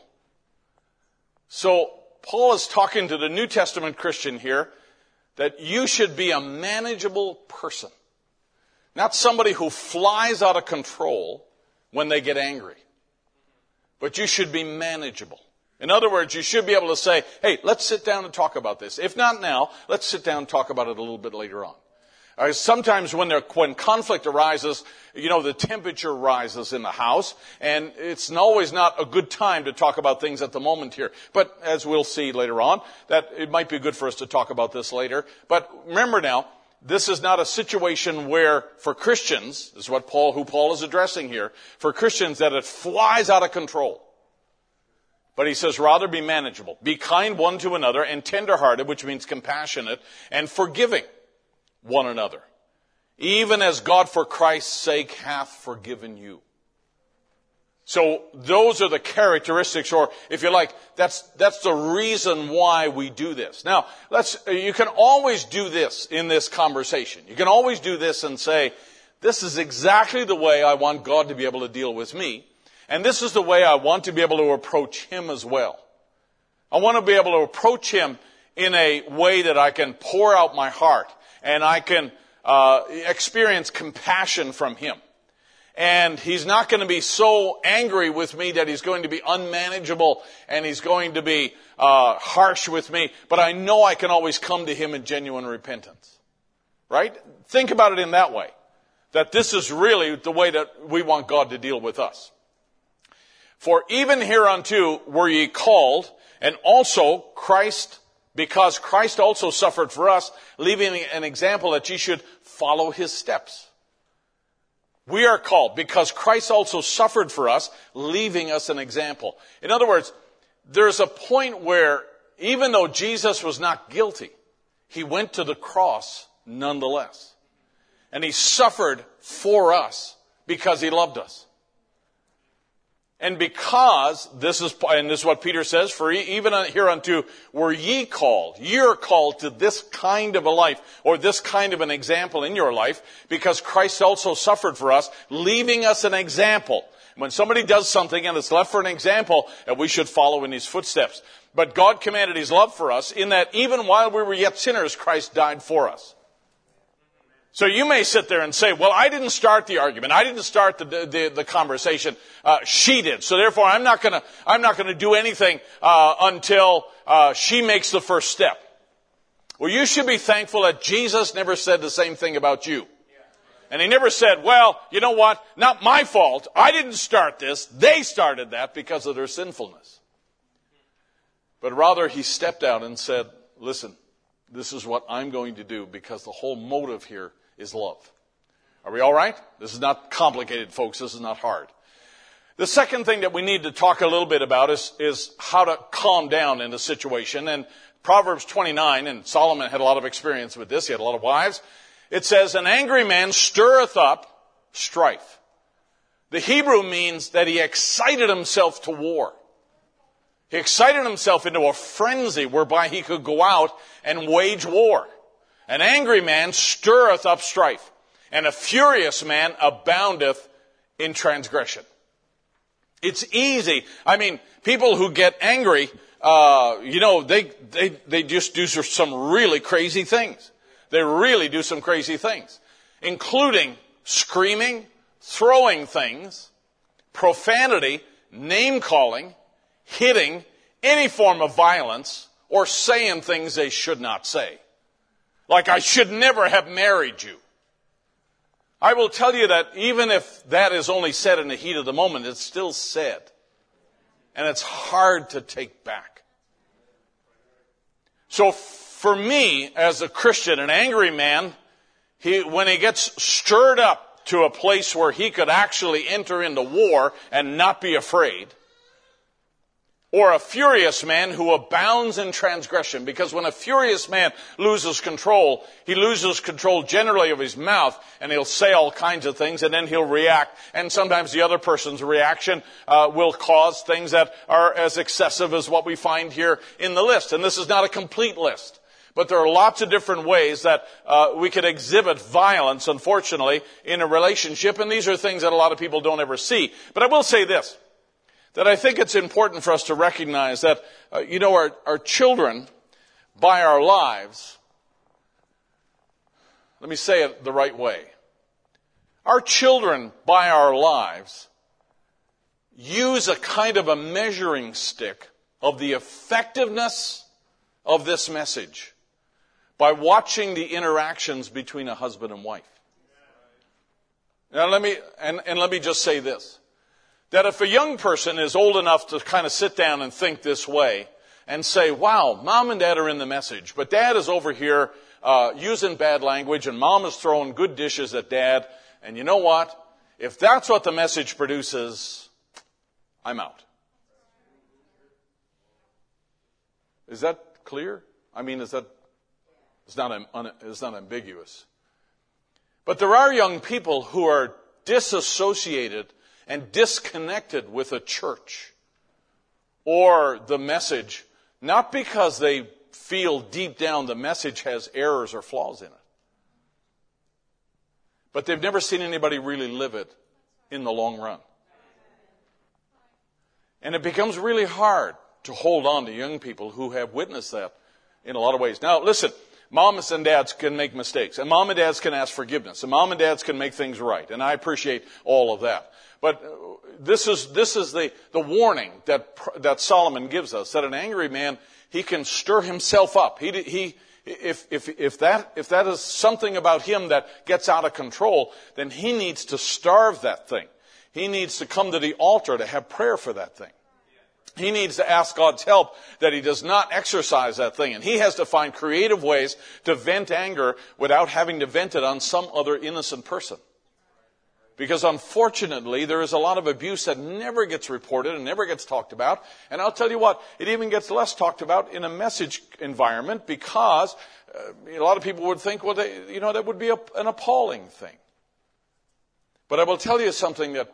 C: So Paul is talking to the New Testament Christian here that you should be a manageable person. Not somebody who flies out of control when they get angry. But you should be manageable. In other words, you should be able to say, hey, let's sit down and talk about this. If not now, let's sit down and talk about it a little bit later on. Uh, sometimes when, there, when conflict arises, you know, the temperature rises in the house, and it's always not a good time to talk about things at the moment here. But as we'll see later on, that it might be good for us to talk about this later. But remember now, this is not a situation where, for Christians, is what Paul, who Paul is addressing here, for Christians that it flies out of control. But he says, rather be manageable. Be kind one to another and tenderhearted, which means compassionate, and forgiving one another. Even as God for Christ's sake hath forgiven you. So those are the characteristics, or if you like, that's, that's the reason why we do this. Now, let's, you can always do this in this conversation. You can always do this and say, this is exactly the way I want God to be able to deal with me. And this is the way I want to be able to approach Him as well. I want to be able to approach Him in a way that I can pour out my heart and I can uh, experience compassion from Him. And He's not going to be so angry with me that He's going to be unmanageable and He's going to be uh, harsh with me, but I know I can always come to Him in genuine repentance. Right? Think about it in that way. That this is really the way that we want God to deal with us. For even hereunto were ye called, and also Christ, because Christ also suffered for us, leaving an example that ye should follow his steps. We are called because Christ also suffered for us, leaving us an example. In other words, there's a point where even though Jesus was not guilty, he went to the cross nonetheless. And he suffered for us because he loved us. And because this is, and this is what Peter says, for even hereunto were ye called. You're called to this kind of a life, or this kind of an example in your life, because Christ also suffered for us, leaving us an example. When somebody does something and it's left for an example, that we should follow in his footsteps. But God commanded his love for us in that even while we were yet sinners, Christ died for us. So you may sit there and say, well, I didn't start the argument. I didn't start the, the, the conversation. Uh, she did. So therefore, I'm not gonna, I'm not gonna do anything, uh, until, uh, she makes the first step. Well, you should be thankful that Jesus never said the same thing about you. And he never said, well, you know what? Not my fault. I didn't start this. They started that because of their sinfulness. But rather, he stepped out and said, listen, this is what I'm going to do because the whole motive here is love. Are we all right? This is not complicated, folks. This is not hard. The second thing that we need to talk a little bit about is, is how to calm down in a situation. And Proverbs 29, and Solomon had a lot of experience with this. He had a lot of wives. It says, an angry man stirreth up strife. The Hebrew means that he excited himself to war. He excited himself into a frenzy whereby he could go out and wage war. An angry man stirreth up strife, and a furious man aboundeth in transgression. It's easy. I mean, people who get angry, uh, you know, they, they, they just do some really crazy things. They really do some crazy things, including screaming, throwing things, profanity, name calling, hitting, any form of violence, or saying things they should not say. Like, I should never have married you. I will tell you that even if that is only said in the heat of the moment, it's still said. And it's hard to take back. So for me, as a Christian, an angry man, he, when he gets stirred up to a place where he could actually enter into war and not be afraid, or a furious man who abounds in transgression. Because when a furious man loses control, he loses control generally of his mouth, and he'll say all kinds of things, and then he'll react. And sometimes the other person's reaction uh, will cause things that are as excessive as what we find here in the list. And this is not a complete list. But there are lots of different ways that uh, we could exhibit violence, unfortunately, in a relationship, and these are things that a lot of people don't ever see. But I will say this that I think it's important for us to recognize that, uh, you know, our, our children, by our lives, let me say it the right way. Our children, by our lives, use a kind of a measuring stick of the effectiveness of this message by watching the interactions between a husband and wife. Now let me, and, and let me just say this that if a young person is old enough to kind of sit down and think this way and say, wow, mom and dad are in the message, but dad is over here uh, using bad language and mom is throwing good dishes at dad, and you know what? If that's what the message produces, I'm out. Is that clear? I mean, is that, it's not, it's not ambiguous. But there are young people who are disassociated and disconnected with a church or the message, not because they feel deep down the message has errors or flaws in it, but they've never seen anybody really live it in the long run. And it becomes really hard to hold on to young people who have witnessed that in a lot of ways. Now, listen, moms and dads can make mistakes, and mom and dads can ask forgiveness, and mom and dads can make things right, and I appreciate all of that. But this is, this is the, the warning that, that Solomon gives us, that an angry man, he can stir himself up. He, he, if, if, if, that, if that is something about him that gets out of control, then he needs to starve that thing. He needs to come to the altar to have prayer for that thing. He needs to ask God's help that he does not exercise that thing. And he has to find creative ways to vent anger without having to vent it on some other innocent person. Because unfortunately, there is a lot of abuse that never gets reported and never gets talked about. And I'll tell you what, it even gets less talked about in a message environment because uh, a lot of people would think, well, they, you know, that would be a, an appalling thing. But I will tell you something that,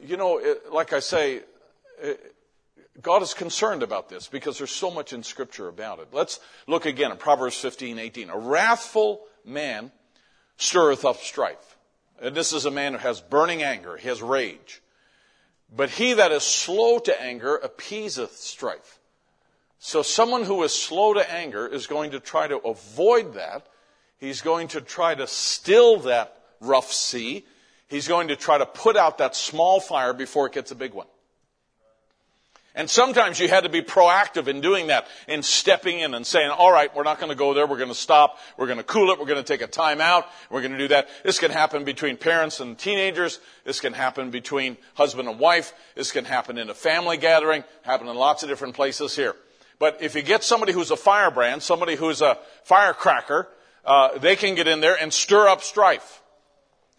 C: you know, it, like I say, it, God is concerned about this because there's so much in Scripture about it. Let's look again at Proverbs 15, 18. A wrathful man stirreth up strife. And this is a man who has burning anger, he has rage. But he that is slow to anger appeaseth strife. So someone who is slow to anger is going to try to avoid that. He's going to try to still that rough sea. He's going to try to put out that small fire before it gets a big one. And sometimes you had to be proactive in doing that, in stepping in and saying, all right, we're not going to go there. We're going to stop. We're going to cool it. We're going to take a time out. We're going to do that. This can happen between parents and teenagers. This can happen between husband and wife. This can happen in a family gathering. Happen in lots of different places here. But if you get somebody who's a firebrand, somebody who's a firecracker, uh, they can get in there and stir up strife.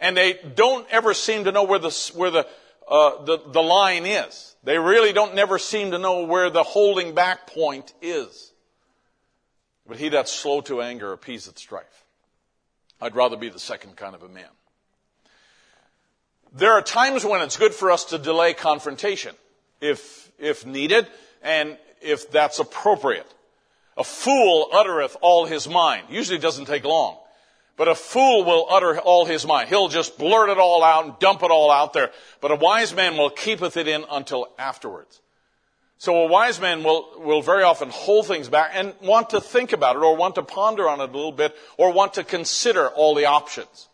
C: And they don't ever seem to know where the, where the, uh, the, the line is. They really don't never seem to know where the holding back point is. But he that's slow to anger appeaseth strife. I'd rather be the second kind of a man. There are times when it's good for us to delay confrontation, if, if needed, and if that's appropriate. A fool uttereth all his mind. Usually doesn't take long. But a fool will utter all his mind. He'll just blurt it all out and dump it all out there. But a wise man will keepeth it in until afterwards. So a wise man will, will very often hold things back and want to think about it or want to ponder on it a little bit or want to consider all the options.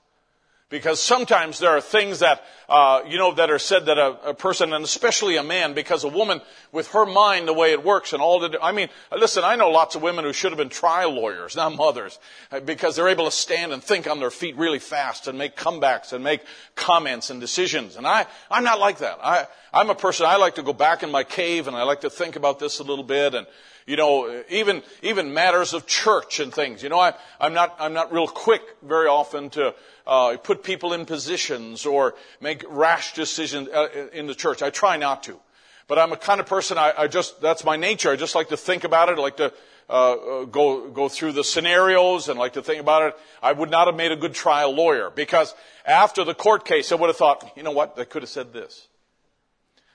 C: Because sometimes there are things that, uh, you know, that are said that a, a, person, and especially a man, because a woman, with her mind the way it works and all the, I mean, listen, I know lots of women who should have been trial lawyers, not mothers, uh, because they're able to stand and think on their feet really fast and make comebacks and make comments and decisions. And I, I'm not like that. I, I'm a person, I like to go back in my cave and I like to think about this a little bit and, you know, even, even matters of church and things. You know, I, I'm not, I'm not real quick very often to, uh, put people in positions or make rash decisions uh, in the church. I try not to. But I'm a kind of person, I, I just, that's my nature. I just like to think about it. I like to uh, uh, go, go through the scenarios and like to think about it. I would not have made a good trial lawyer because after the court case, I would have thought, you know what, they could have said this.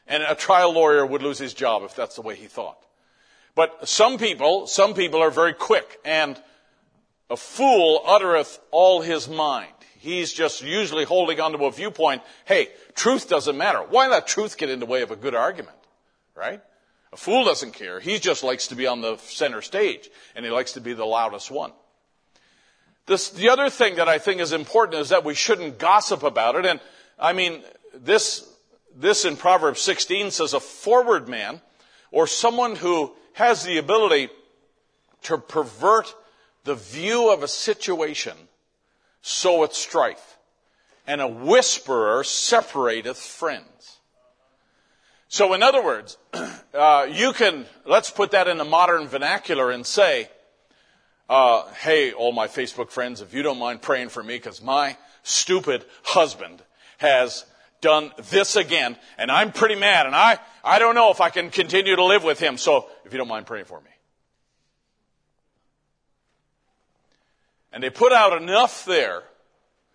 C: And a trial lawyer would lose his job if that's the way he thought. But some people, some people are very quick and a fool uttereth all his mind. He's just usually holding onto a viewpoint, hey, truth doesn't matter. Why let truth get in the way of a good argument? Right? A fool doesn't care. He just likes to be on the center stage, and he likes to be the loudest one. This, the other thing that I think is important is that we shouldn't gossip about it. And I mean, this, this in Proverbs 16 says a forward man, or someone who has the ability to pervert the view of a situation soweth strife, and a whisperer separateth friends. So, in other words, uh, you can, let's put that in the modern vernacular and say, uh, hey, all my Facebook friends, if you don't mind praying for me, because my stupid husband has done this again, and I'm pretty mad, and I, I don't know if I can continue to live with him, so if you don't mind praying for me. And they put out enough there.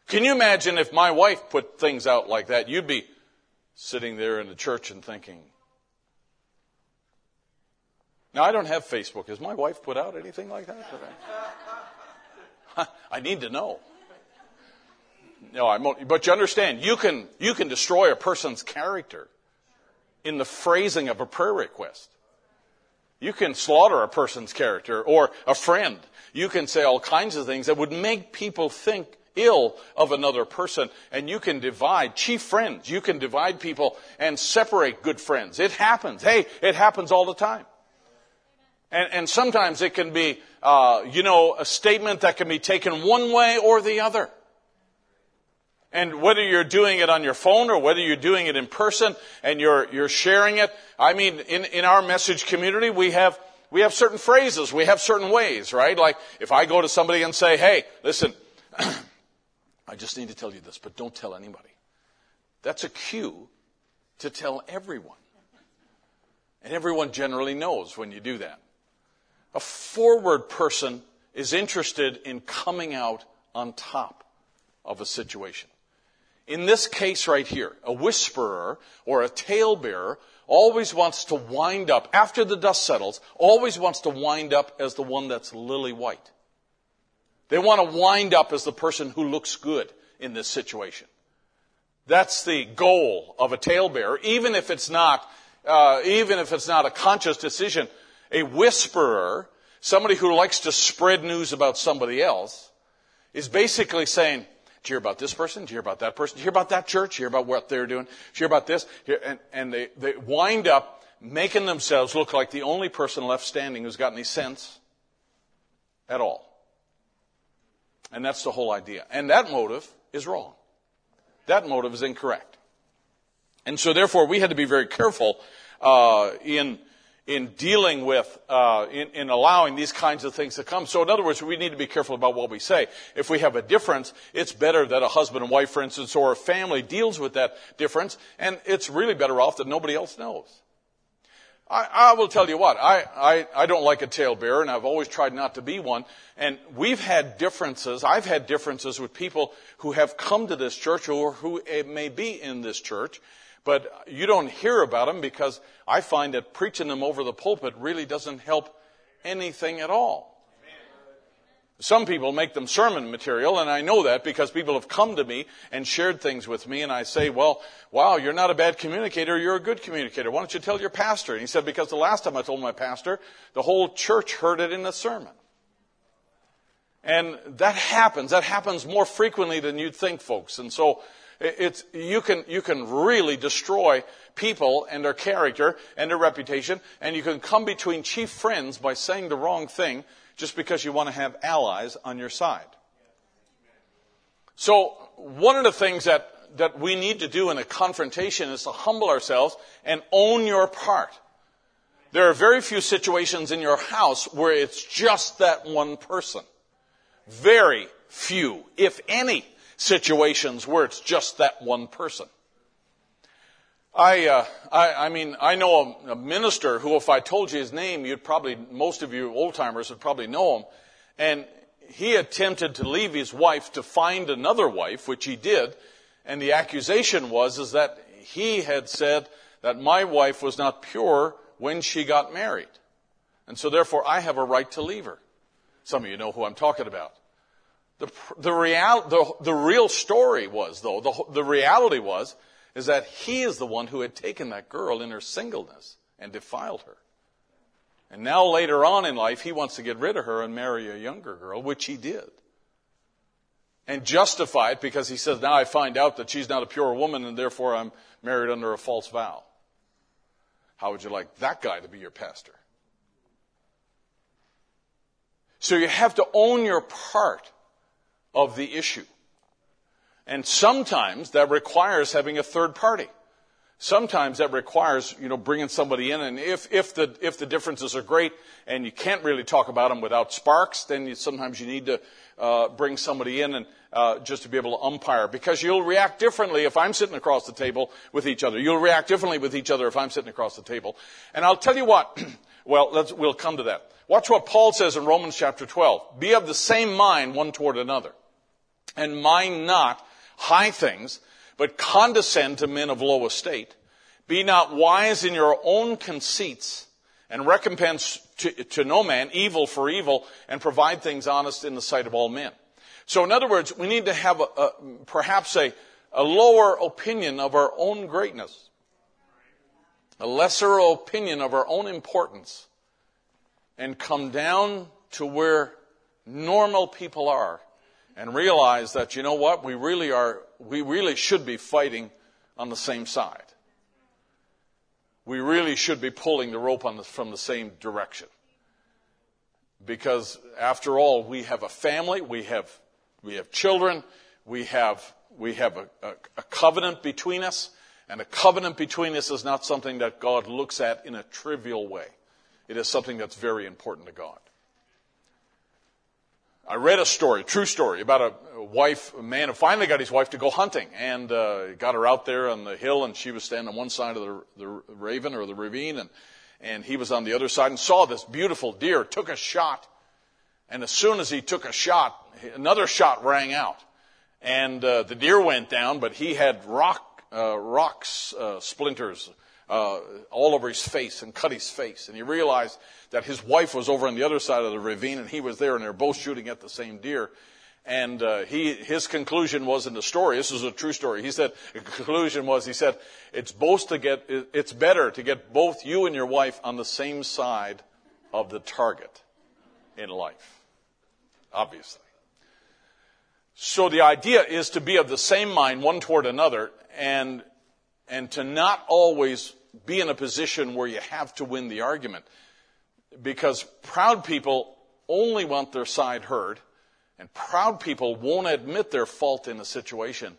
C: Can you imagine if my wife put things out like that? You'd be sitting there in the church and thinking, now, I don't have Facebook. Has my wife put out anything like that? I need to know. No, I'm, but you understand, you can, you can destroy a person's character in the phrasing of a prayer request. You can slaughter a person's character or a friend. You can say all kinds of things that would make people think ill of another person. And you can divide chief friends. You can divide people and separate good friends. It happens. Hey, it happens all the time. And, and sometimes it can be, uh, you know, a statement that can be taken one way or the other. And whether you're doing it on your phone or whether you're doing it in person and you're, you're sharing it, I mean, in, in our message community, we have, we have certain phrases, we have certain ways, right? Like if I go to somebody and say, hey, listen, I just need to tell you this, but don't tell anybody. That's a cue to tell everyone. And everyone generally knows when you do that. A forward person is interested in coming out on top of a situation. In this case right here, a whisperer or a talebearer always wants to wind up, after the dust settles, always wants to wind up as the one that's lily white. They want to wind up as the person who looks good in this situation. That's the goal of a talebearer, even if it's not, uh, even if it's not a conscious decision. A whisperer, somebody who likes to spread news about somebody else, is basically saying, you hear about this person? You hear about that person? You hear about that church? Hear about what they're doing? You hear about this? And, and they, they wind up making themselves look like the only person left standing who's got any sense at all. And that's the whole idea. And that motive is wrong. That motive is incorrect. And so therefore we had to be very careful uh, in in dealing with, uh, in, in, allowing these kinds of things to come. So in other words, we need to be careful about what we say. If we have a difference, it's better that a husband and wife, for instance, or a family deals with that difference, and it's really better off that nobody else knows. I, I will tell you what, I, I, I don't like a talebearer, and I've always tried not to be one. And we've had differences, I've had differences with people who have come to this church or who may be in this church, but you don't hear about them because I find that preaching them over the pulpit really doesn't help anything at all. Some people make them sermon material, and I know that because people have come to me and shared things with me, and I say, well, wow, you're not a bad communicator, you're a good communicator. Why don't you tell your pastor? And he said, because the last time I told my pastor, the whole church heard it in the sermon. And that happens. That happens more frequently than you'd think, folks. And so it's, you can, you can really destroy people and their character and their reputation, and you can come between chief friends by saying the wrong thing just because you want to have allies on your side. So, one of the things that, that we need to do in a confrontation is to humble ourselves and own your part. There are very few situations in your house where it's just that one person. Very few, if any, situations where it's just that one person. I, uh, I, I, mean, I know a, a, minister who, if I told you his name, you'd probably, most of you old timers would probably know him. And he attempted to leave his wife to find another wife, which he did. And the accusation was, is that he had said that my wife was not pure when she got married. And so therefore I have a right to leave her. Some of you know who I'm talking about. The, the, real, the, the real story was, though, the, the reality was, is that he is the one who had taken that girl in her singleness and defiled her. And now later on in life, he wants to get rid of her and marry a younger girl, which he did. And justify it because he says, now I find out that she's not a pure woman and therefore I'm married under a false vow. How would you like that guy to be your pastor? So you have to own your part of the issue. And sometimes that requires having a third party. Sometimes that requires, you know, bringing somebody in. And if, if the, if the differences are great and you can't really talk about them without sparks, then you, sometimes you need to, uh, bring somebody in and, uh, just to be able to umpire. Because you'll react differently if I'm sitting across the table with each other. You'll react differently with each other if I'm sitting across the table. And I'll tell you what, well, we'll come to that. Watch what Paul says in Romans chapter 12. Be of the same mind one toward another. And mind not high things, but condescend to men of low estate. Be not wise in your own conceits, and recompense to, to, no man evil for evil, and provide things honest in the sight of all men. So, in other words, we need to have a, a, perhaps a, a lower opinion of our own greatness, a lesser opinion of our own importance, and come down to where normal people are and realize that, you know what, we really are, we really should be fighting on the same side. We really should be pulling the rope the, from the same direction. Because after all, we have a family, we have, we have children, we have, we have a, a, a covenant between us, and a covenant between us is not something that God looks at in a trivial way. It is something that's very important to God. I read a story, a true story, about a, wife, a man who finally got his wife to go hunting and uh, got her out there on the hill, and she was standing on one side of the, the raven or the ravine, and, and he was on the other side and saw this beautiful deer, took a shot, and as soon as he took a shot, another shot rang out, and uh, the deer went down, but he had rock, uh, rocks, uh, splinters uh, all over his face and cut his face. And he realized that his wife was over on the other side of the ravine and he was there and they're both shooting at the same deer. And uh, he, his conclusion was in the story. This is a true story. He said the conclusion was he said it's both to get it's better to get both you and your wife on the same side of the target in life. Obviously. So the idea is to be of the same mind one toward another and and to not always be in a position where you have to win the argument. Because proud people only want their side heard, and proud people won't admit their fault in a situation.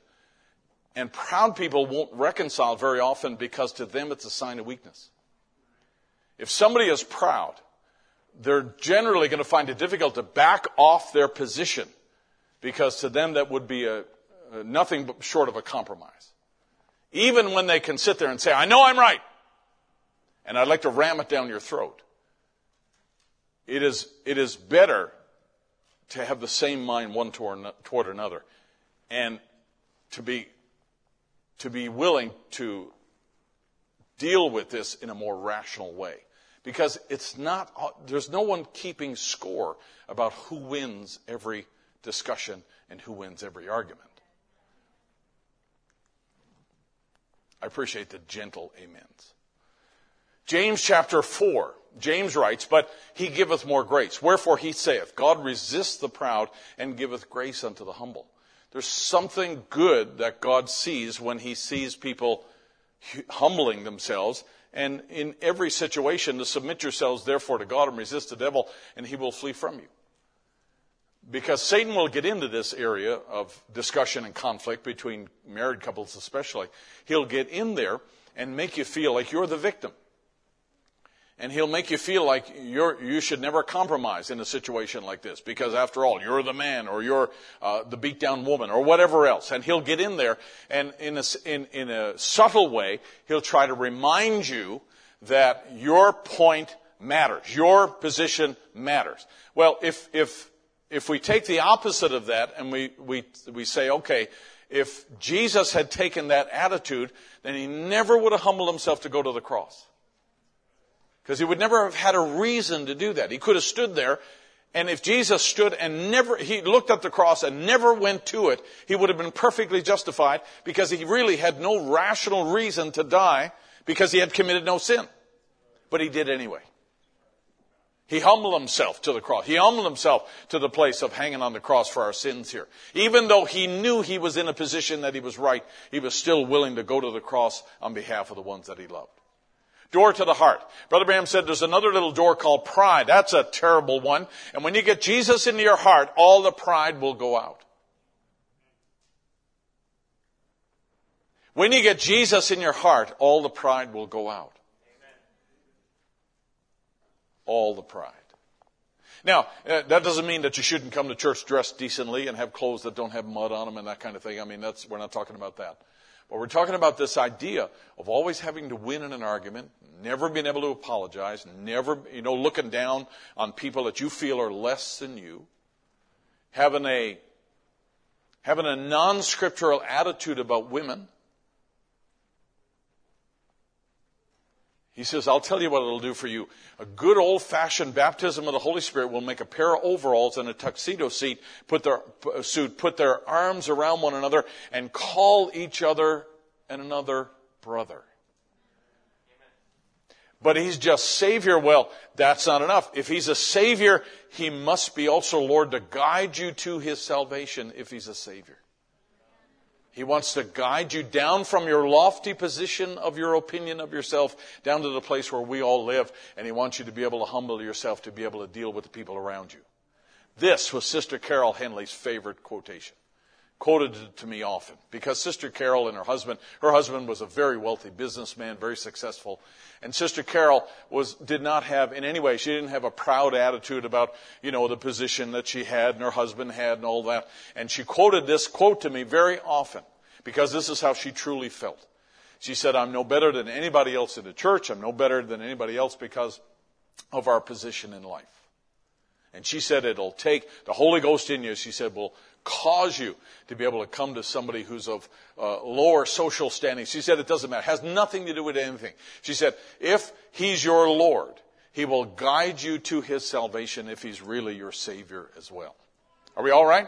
C: And proud people won't reconcile very often because to them it's a sign of weakness. If somebody is proud, they're generally going to find it difficult to back off their position because to them that would be a, a nothing but short of a compromise. Even when they can sit there and say, I know I'm right, and I'd like to ram it down your throat. It is, it is better to have the same mind one toward, another and to be, to be willing to deal with this in a more rational way. Because it's not, there's no one keeping score about who wins every discussion and who wins every argument. I appreciate the gentle amens. James chapter 4, James writes, But he giveth more grace. Wherefore he saith, God resists the proud and giveth grace unto the humble. There's something good that God sees when he sees people humbling themselves. And in every situation, to submit yourselves therefore to God and resist the devil, and he will flee from you. Because Satan will get into this area of discussion and conflict between married couples, especially. He'll get in there and make you feel like you're the victim. And he'll make you feel like you're, you should never compromise in a situation like this because after all, you're the man or you're uh, the beat down woman or whatever else. And he'll get in there and in a, in, in a subtle way, he'll try to remind you that your point matters. Your position matters. Well, if, if, if we take the opposite of that and we, we, we say, okay, if Jesus had taken that attitude, then he never would have humbled himself to go to the cross. Because he would never have had a reason to do that. He could have stood there, and if Jesus stood and never, he looked at the cross and never went to it, he would have been perfectly justified because he really had no rational reason to die because he had committed no sin. But he did anyway. He humbled himself to the cross. He humbled himself to the place of hanging on the cross for our sins here. Even though he knew he was in a position that he was right, he was still willing to go to the cross on behalf of the ones that he loved. Door to the heart. Brother Branham said there's another little door called pride. That's a terrible one. And when you get Jesus into your heart, all the pride will go out. When you get Jesus in your heart, all the pride will go out. All the pride. Now, uh, that doesn't mean that you shouldn't come to church dressed decently and have clothes that don't have mud on them and that kind of thing. I mean, that's, we're not talking about that. But we're talking about this idea of always having to win in an argument, never being able to apologize, never, you know, looking down on people that you feel are less than you, having a, having a non-scriptural attitude about women. He says, I'll tell you what it'll do for you. A good old fashioned baptism of the Holy Spirit will make a pair of overalls and a tuxedo suit put their, uh, suit, put their arms around one another and call each other and another brother. But he's just Savior. Well, that's not enough. If he's a Savior, he must be also Lord to guide you to his salvation if he's a Savior. He wants to guide you down from your lofty position of your opinion of yourself down to the place where we all live. And He wants you to be able to humble yourself to be able to deal with the people around you. This was Sister Carol Henley's favorite quotation. Quoted to me often because Sister Carol and her husband, her husband was a very wealthy businessman, very successful. And Sister Carol was, did not have in any way, she didn't have a proud attitude about, you know, the position that she had and her husband had and all that. And she quoted this quote to me very often because this is how she truly felt. She said, I'm no better than anybody else in the church. I'm no better than anybody else because of our position in life. And she said it'll take the Holy Ghost in you, she said, will cause you to be able to come to somebody who's of uh, lower social standing. She said it doesn't matter. It has nothing to do with anything. She said, if he's your Lord, he will guide you to his salvation if he's really your Savior as well. Are we all right?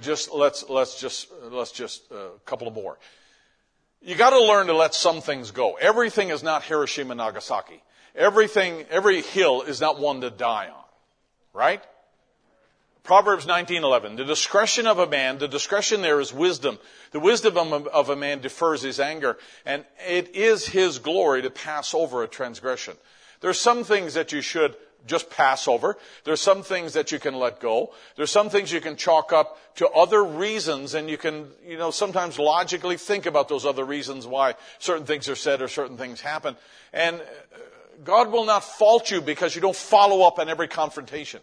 C: Just let's let's just let's just uh, a couple of more. You got to learn to let some things go. Everything is not Hiroshima Nagasaki. Everything every hill is not one to die on. Right? Proverbs 19:11 The discretion of a man the discretion there is wisdom. The wisdom of a man defers his anger and it is his glory to pass over a transgression. There's some things that you should just pass over. There's some things that you can let go. There's some things you can chalk up to other reasons and you can you know sometimes logically think about those other reasons why certain things are said or certain things happen. And uh, God will not fault you because you don't follow up on every confrontation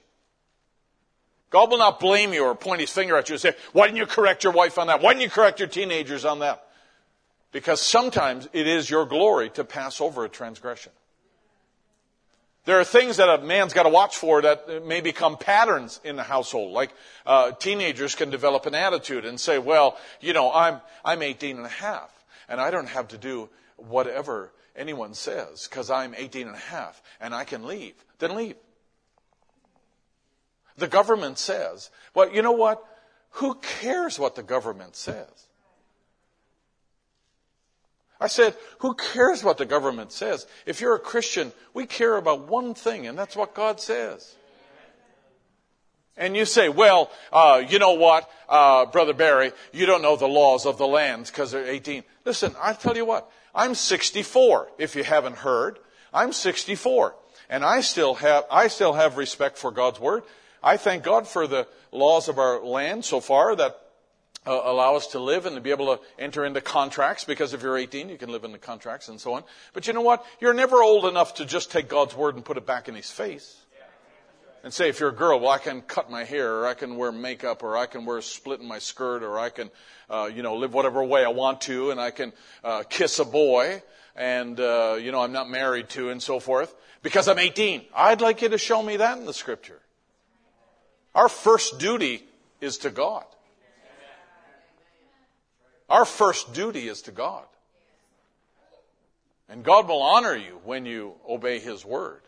C: God will not blame you or point his finger at you and say, why didn't you correct your wife on that? Why didn't you correct your teenagers on that? Because sometimes it is your glory to pass over a transgression. There are things that a man's got to watch for that may become patterns in the household. Like uh, teenagers can develop an attitude and say, "Well, you know, I'm I'm 18 and a half, and I don't have to do whatever anyone says, because I'm 18 and a half and I can leave, then leave. The government says, well, you know what? Who cares what the government says? I said, who cares what the government says? If you're a Christian, we care about one thing, and that's what God says. And you say, well, uh, you know what, uh, Brother Barry, you don't know the laws of the land because they're 18. Listen, I tell you what, I'm 64, if you haven't heard. I'm 64. And I still have, I still have respect for God's Word. I thank God for the laws of our land so far that uh, allow us to live and to be able to enter into contracts because if you're 18, you can live into contracts and so on. But you know what? You're never old enough to just take God's Word and put it back in His face and say, if you're a girl, well, I can cut my hair, or I can wear makeup, or I can wear a split in my skirt, or I can, uh, you know, live whatever way I want to, and I can uh, kiss a boy, and uh, you know, I'm not married to, and so forth, because I'm 18. I'd like you to show me that in the Scripture. Our first duty is to God. Our first duty is to God. And God will honor you when you obey His word.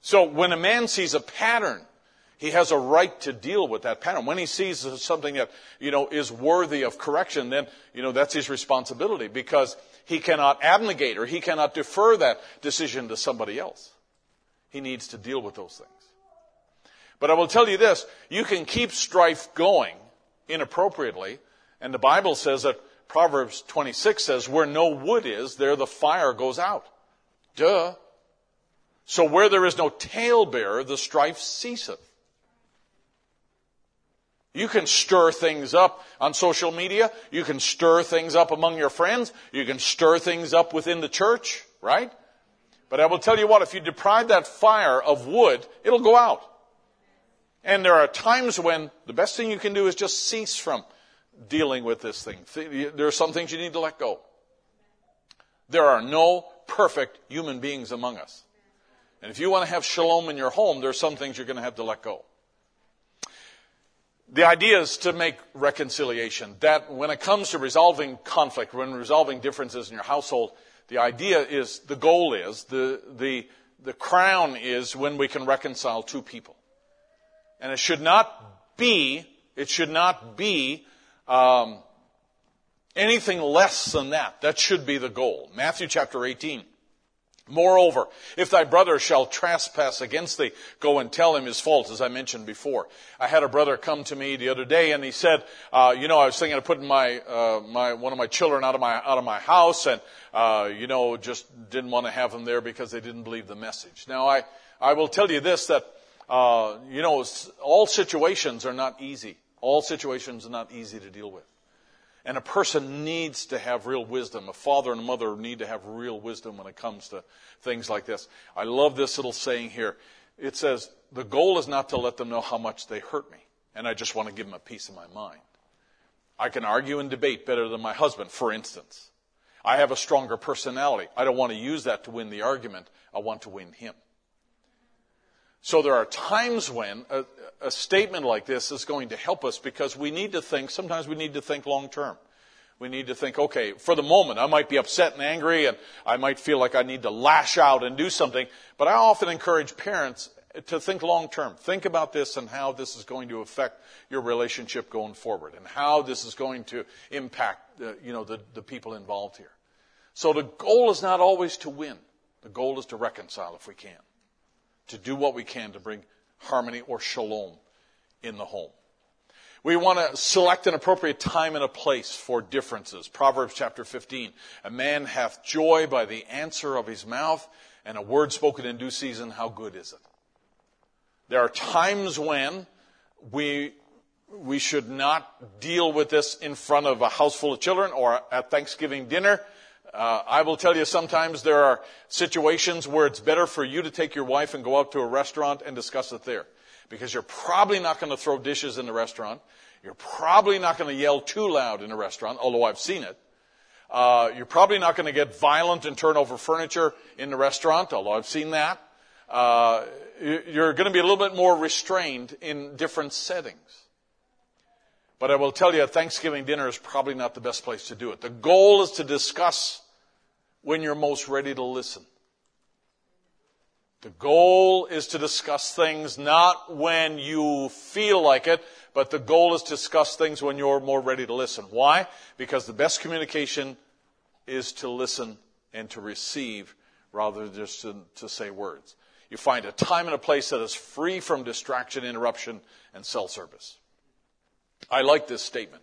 C: So when a man sees a pattern, he has a right to deal with that pattern. When he sees something that, you know, is worthy of correction, then, you know, that's his responsibility because he cannot abnegate or he cannot defer that decision to somebody else. He needs to deal with those things. But I will tell you this, you can keep strife going inappropriately, and the Bible says that Proverbs 26 says, where no wood is, there the fire goes out. Duh. So where there is no talebearer, the strife ceaseth. You can stir things up on social media. You can stir things up among your friends. You can stir things up within the church, right? But I will tell you what, if you deprive that fire of wood, it'll go out. And there are times when the best thing you can do is just cease from dealing with this thing. There are some things you need to let go. There are no perfect human beings among us. And if you want to have shalom in your home, there are some things you're going to have to let go. The idea is to make reconciliation. That when it comes to resolving conflict, when resolving differences in your household, the idea is, the goal is, the, the, the crown is when we can reconcile two people. And it should not be, it should not be um, anything less than that. That should be the goal. Matthew chapter 18. Moreover, if thy brother shall trespass against thee, go and tell him his fault, as I mentioned before. I had a brother come to me the other day, and he said, uh, "You know, I was thinking of putting my uh, my one of my children out of my out of my house, and uh, you know, just didn't want to have them there because they didn't believe the message." Now, I I will tell you this that uh, you know, all situations are not easy. All situations are not easy to deal with. And a person needs to have real wisdom. A father and a mother need to have real wisdom when it comes to things like this. I love this little saying here. It says, the goal is not to let them know how much they hurt me. And I just want to give them a piece of my mind. I can argue and debate better than my husband, for instance. I have a stronger personality. I don't want to use that to win the argument. I want to win him. So there are times when a, a, statement like this is going to help us because we need to think, sometimes we need to think long term. We need to think, okay, for the moment, I might be upset and angry and I might feel like I need to lash out and do something, but I often encourage parents to think long term. Think about this and how this is going to affect your relationship going forward and how this is going to impact, uh, you know, the, the people involved here. So the goal is not always to win. The goal is to reconcile if we can to do what we can to bring harmony or shalom in the home. We want to select an appropriate time and a place for differences. Proverbs chapter 15. A man hath joy by the answer of his mouth, and a word spoken in due season, how good is it? There are times when we, we should not deal with this in front of a house full of children or at Thanksgiving dinner uh, I will tell you sometimes there are situations where it's better for you to take your wife and go out to a restaurant and discuss it there. Because you're probably not going to throw dishes in the restaurant. You're probably not going to yell too loud in a restaurant, although I've seen it. Uh, you're probably not going to get violent and turn over furniture in the restaurant, although I've seen that. Uh, you're going to be a little bit more restrained in different settings. But I will tell you, Thanksgiving dinner is probably not the best place to do it. The goal is to discuss when you're most ready to listen. The goal is to discuss things not when you feel like it, but the goal is to discuss things when you're more ready to listen. Why? Because the best communication is to listen and to receive rather than just to, to say words. You find a time and a place that is free from distraction, interruption, and self service. I like this statement.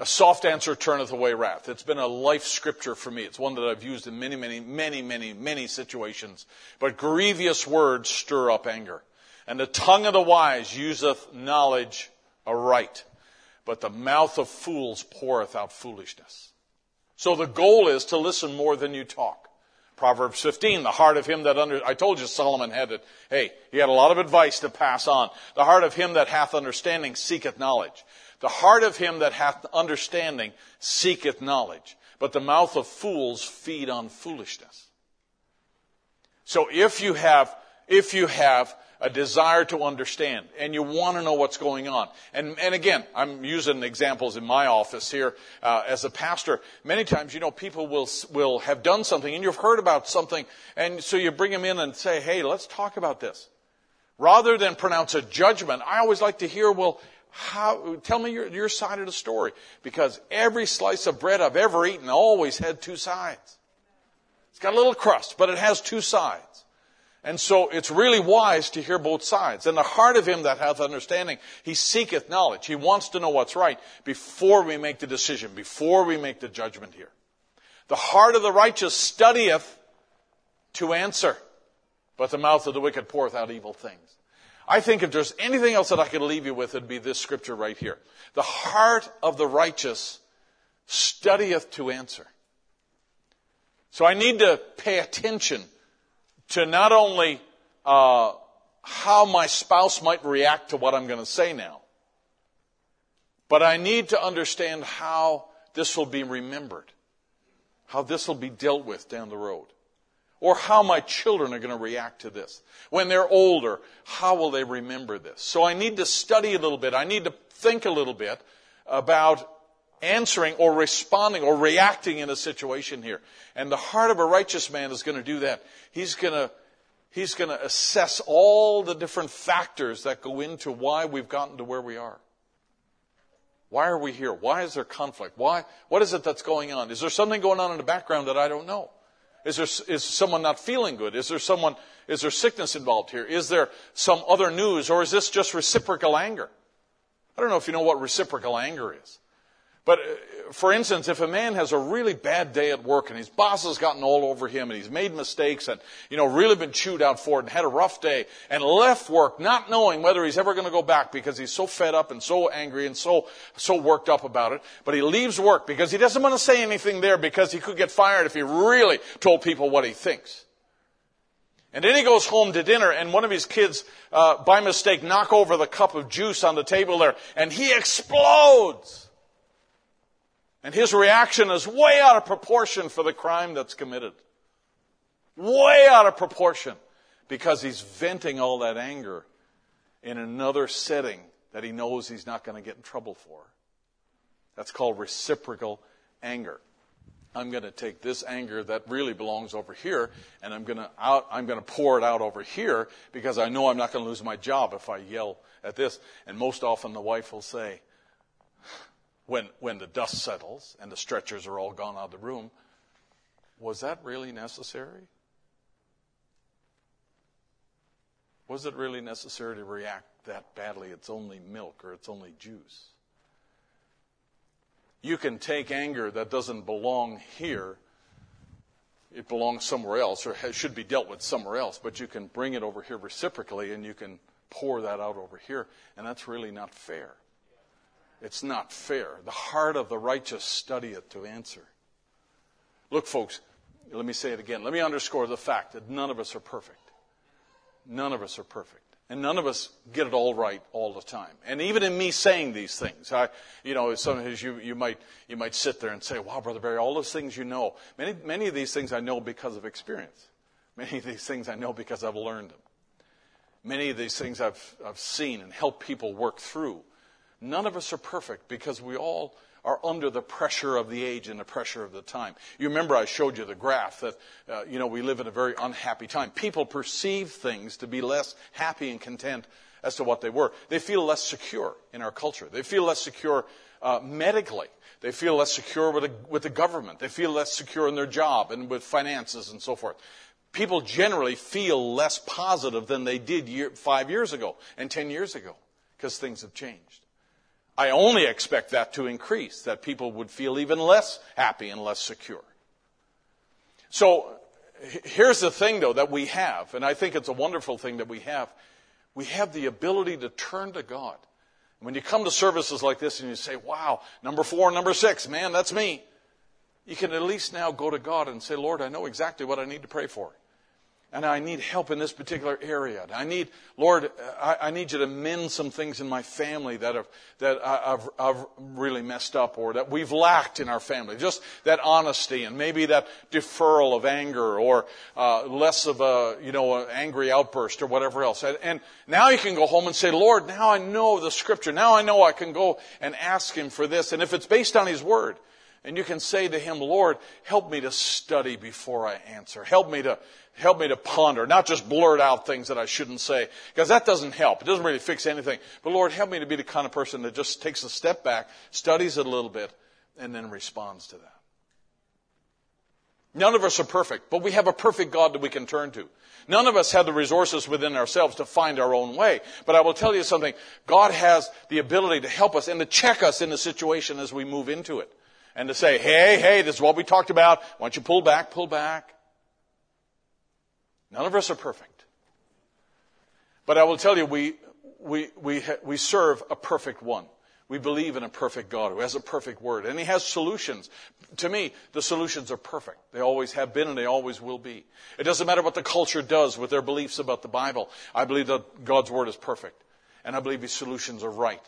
C: A soft answer turneth away wrath. It's been a life scripture for me. It's one that I've used in many, many, many, many, many situations. But grievous words stir up anger. And the tongue of the wise useth knowledge aright. But the mouth of fools poureth out foolishness. So the goal is to listen more than you talk. Proverbs 15, the heart of him that under, I told you Solomon had it. Hey, he had a lot of advice to pass on. The heart of him that hath understanding seeketh knowledge. The heart of him that hath understanding seeketh knowledge, but the mouth of fools feed on foolishness. So if you have, if you have a desire to understand and you want to know what's going on, and, and again, I'm using examples in my office here uh, as a pastor. Many times, you know, people will will have done something and you've heard about something, and so you bring them in and say, "Hey, let's talk about this." Rather than pronounce a judgment, I always like to hear, well, how, tell me your, your side of the story. Because every slice of bread I've ever eaten always had two sides. It's got a little crust, but it has two sides. And so it's really wise to hear both sides. And the heart of him that hath understanding, he seeketh knowledge. He wants to know what's right before we make the decision, before we make the judgment here. The heart of the righteous studieth to answer, but the mouth of the wicked poureth out evil things. I think if there's anything else that I could leave you with, it'd be this scripture right here. The heart of the righteous studieth to answer. So I need to pay attention to not only uh, how my spouse might react to what I'm going to say now, but I need to understand how this will be remembered, how this will be dealt with down the road. Or how my children are going to react to this. When they're older, how will they remember this? So I need to study a little bit. I need to think a little bit about answering or responding or reacting in a situation here. And the heart of a righteous man is going to do that. He's going to, he's going to assess all the different factors that go into why we've gotten to where we are. Why are we here? Why is there conflict? Why, what is it that's going on? Is there something going on in the background that I don't know? Is there is someone not feeling good? Is there someone is there sickness involved here? Is there some other news or is this just reciprocal anger? I don't know if you know what reciprocal anger is. But uh, for instance, if a man has a really bad day at work and his boss has gotten all over him and he's made mistakes and, you know, really been chewed out for it and had a rough day and left work not knowing whether he's ever going to go back because he's so fed up and so angry and so, so worked up about it. But he leaves work because he doesn't want to say anything there because he could get fired if he really told people what he thinks. And then he goes home to dinner, and one of his kids, uh, by mistake, knock over the cup of juice on the table there, and he explodes. And his reaction is way out of proportion for the crime that's committed. Way out of proportion because he's venting all that anger in another setting that he knows he's not going to get in trouble for. That's called reciprocal anger. I'm going to take this anger that really belongs over here and I'm going to out, I'm going to pour it out over here because I know I'm not going to lose my job if I yell at this. And most often the wife will say, when, when the dust settles and the stretchers are all gone out of the room, was that really necessary? Was it really necessary to react that badly? It's only milk or it's only juice. You can take anger that doesn't belong here, it belongs somewhere else or should be dealt with somewhere else, but you can bring it over here reciprocally and you can pour that out over here, and that's really not fair. It's not fair. The heart of the righteous studieth to answer. Look, folks, let me say it again. Let me underscore the fact that none of us are perfect. None of us are perfect. And none of us get it all right all the time. And even in me saying these things, I, you know, sometimes you, you might, you might sit there and say, wow, Brother Barry, all those things you know. Many, many of these things I know because of experience. Many of these things I know because I've learned them. Many of these things I've, I've seen and helped people work through. None of us are perfect because we all are under the pressure of the age and the pressure of the time. You remember I showed you the graph that, uh, you know, we live in a very unhappy time. People perceive things to be less happy and content as to what they were. They feel less secure in our culture. They feel less secure uh, medically. They feel less secure with, a, with the government. They feel less secure in their job and with finances and so forth. People generally feel less positive than they did year, five years ago and ten years ago because things have changed. I only expect that to increase, that people would feel even less happy and less secure. So here's the thing, though, that we have, and I think it's a wonderful thing that we have. We have the ability to turn to God. When you come to services like this and you say, wow, number four, number six, man, that's me. You can at least now go to God and say, Lord, I know exactly what I need to pray for and I need help in this particular area. I need, Lord, I, I need you to mend some things in my family that have that I, have I've really messed up or that we've lacked in our family. Just that honesty and maybe that deferral of anger or uh, less of a you know an angry outburst or whatever else. And, and now you can go home and say, Lord, now I know the Scripture. Now I know I can go and ask Him for this. And if it's based on His Word. And you can say to him, Lord, help me to study before I answer. Help me to help me to ponder, not just blurt out things that I shouldn't say, because that doesn't help. It doesn't really fix anything. But Lord, help me to be the kind of person that just takes a step back, studies it a little bit, and then responds to that. None of us are perfect, but we have a perfect God that we can turn to. None of us have the resources within ourselves to find our own way. But I will tell you something. God has the ability to help us and to check us in the situation as we move into it. And to say, hey, hey, this is what we talked about. Why don't you pull back, pull back. None of us are perfect. But I will tell you, we, we, we, we serve a perfect one. We believe in a perfect God who has a perfect word, and He has solutions. To me, the solutions are perfect. They always have been, and they always will be. It doesn't matter what the culture does with their beliefs about the Bible. I believe that God's word is perfect, and I believe His solutions are right.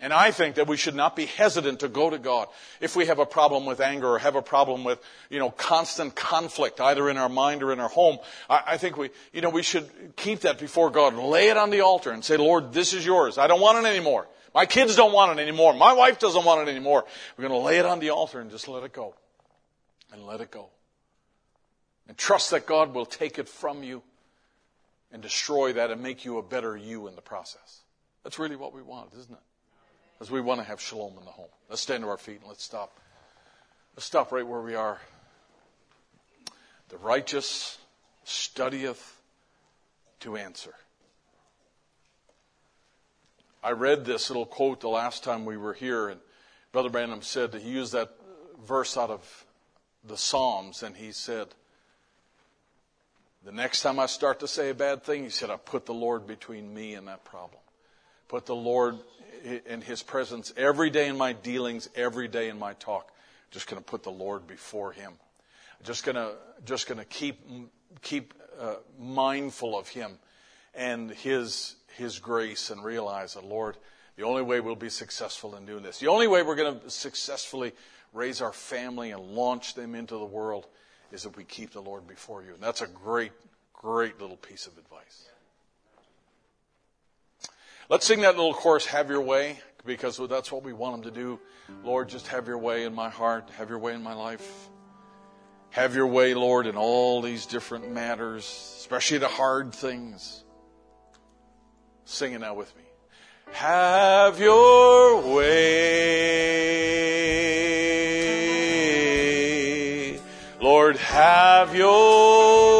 C: And I think that we should not be hesitant to go to God if we have a problem with anger or have a problem with, you know, constant conflict, either in our mind or in our home. I, I think we, you know, we should keep that before God lay it on the altar and say, Lord, this is yours. I don't want it anymore. My kids don't want it anymore. My wife doesn't want it anymore. We're going to lay it on the altar and just let it go. And let it go. And trust that God will take it from you and destroy that and make you a better you in the process. That's really what we want, isn't it? As we want to have shalom in the home. Let's stand to our feet and let's stop. Let's stop right where we are. The righteous studieth to answer. I read this little quote the last time we were here, and Brother Branham said that he used that verse out of the Psalms, and he said, The next time I start to say a bad thing, he said, I put the Lord between me and that problem. Put the Lord in His presence every day in my dealings, every day in my talk. Just going to put the Lord before Him. Just going to just going to keep keep uh, mindful of Him and His His grace, and realize that Lord, the only way we'll be successful in doing this, the only way we're going to successfully raise our family and launch them into the world, is if we keep the Lord before you. And that's a great, great little piece of advice. Let's sing that little chorus, Have Your Way, because that's what we want Him to do. Lord, just have your way in my heart, have your way in my life. Have your way, Lord, in all these different matters, especially the hard things. Sing it now with me. Have your way. Lord, have your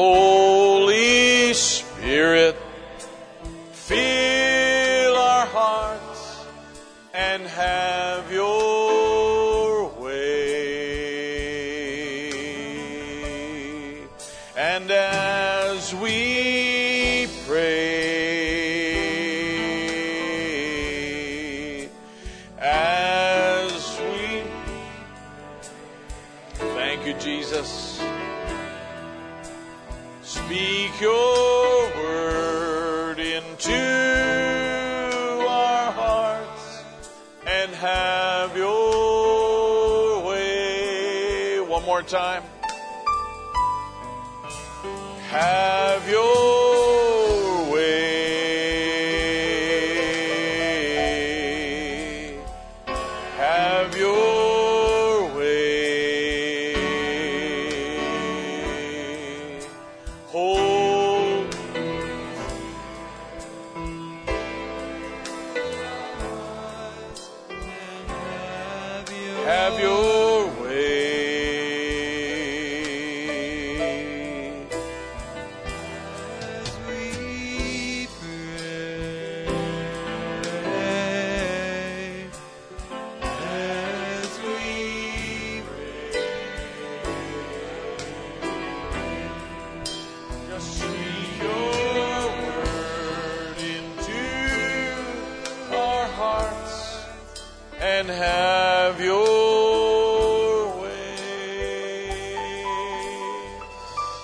C: and time.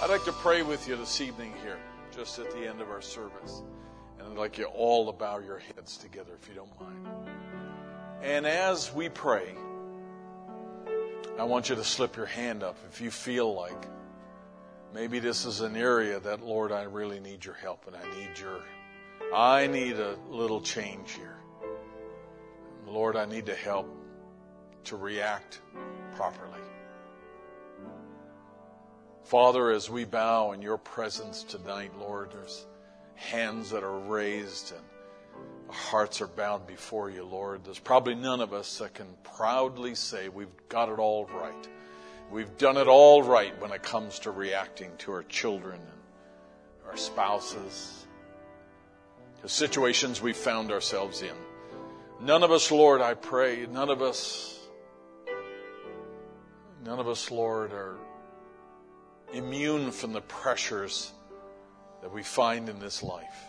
C: I'd like to pray with you this evening here, just at the end of our service. And I'd like you all to bow your heads together if you don't mind. And as we pray, I want you to slip your hand up if you feel like Maybe this is an area that, Lord, I really need your help and I need your, I need a little change here. Lord, I need to help to react properly. Father, as we bow in your presence tonight, Lord, there's hands that are raised and our hearts are bowed before you, Lord. There's probably none of us that can proudly say we've got it all right. We've done it all right when it comes to reacting to our children and our spouses, the situations we found ourselves in. None of us, Lord, I pray, none of us, none of us, Lord, are immune from the pressures that we find in this life.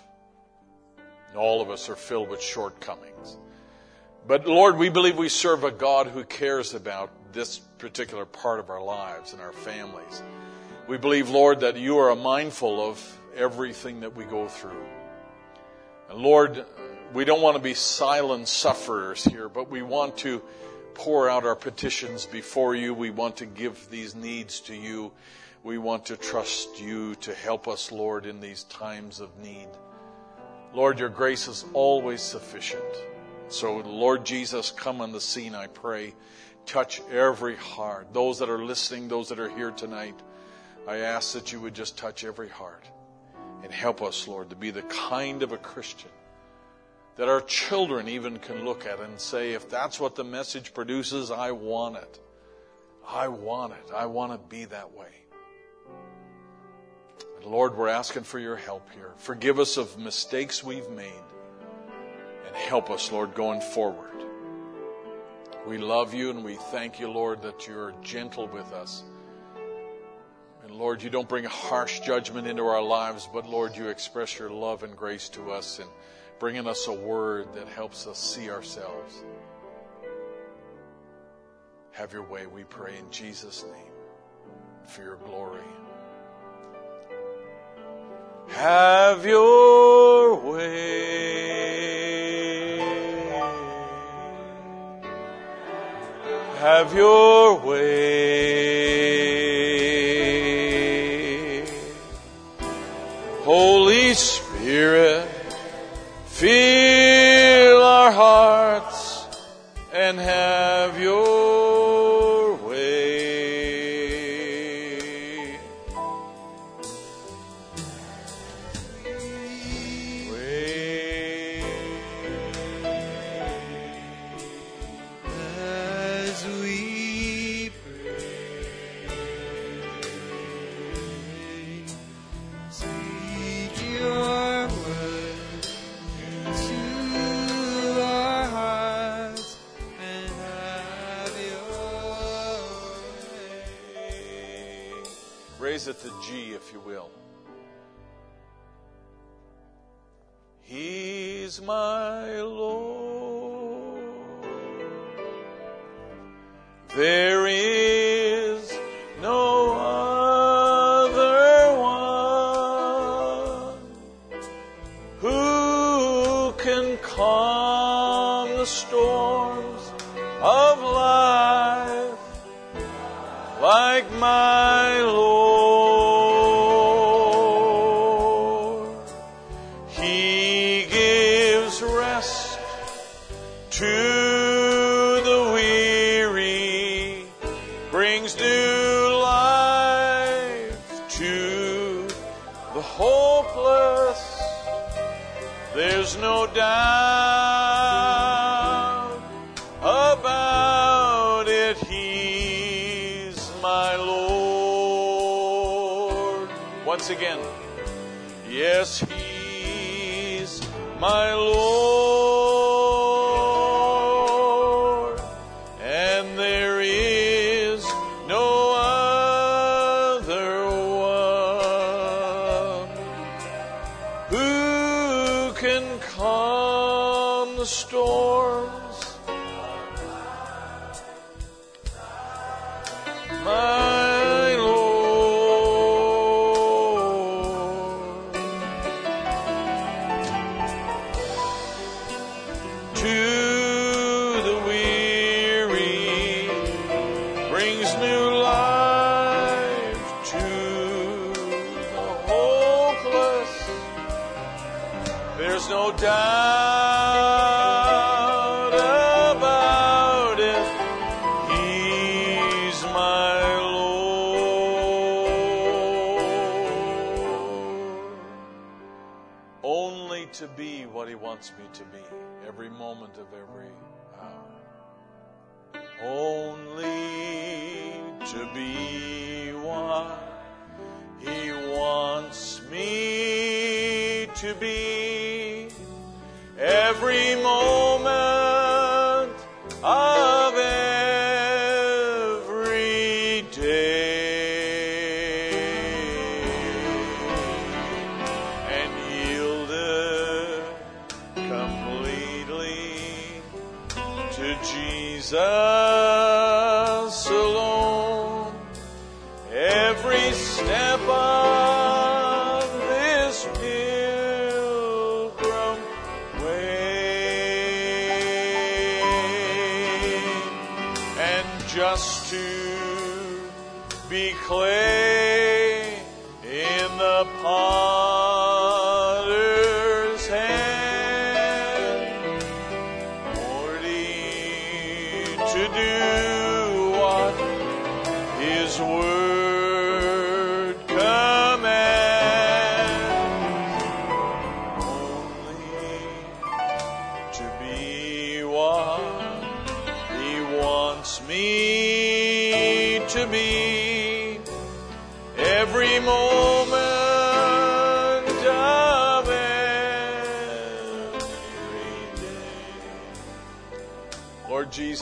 C: All of us are filled with shortcomings. But Lord, we believe we serve a God who cares about this particular part of our lives and our families. We believe, Lord, that you are mindful of everything that we go through. And Lord, we don't want to be silent sufferers here, but we want to pour out our petitions before you. We want to give these needs to you. We want to trust you to help us, Lord, in these times of need. Lord, your grace is always sufficient. So, Lord Jesus, come on the scene, I pray. Touch every heart. Those that are listening, those that are here tonight, I ask that you would just touch every heart and help us, Lord, to be the kind of a Christian that our children even can look at and say, if that's what the message produces, I want it. I want it. I want to be that way. Lord, we're asking for your help here. Forgive us of mistakes we've made and help us, Lord, going forward. We love you and we thank you, Lord, that you're gentle with us. And Lord, you don't bring harsh judgment into our lives, but Lord, you express your love and grace to us and bringing us a word that helps us see ourselves. Have your way, we pray in Jesus' name for your glory. Have your way. Have your way. G, if you will. He's my Lord. There clay in the potter's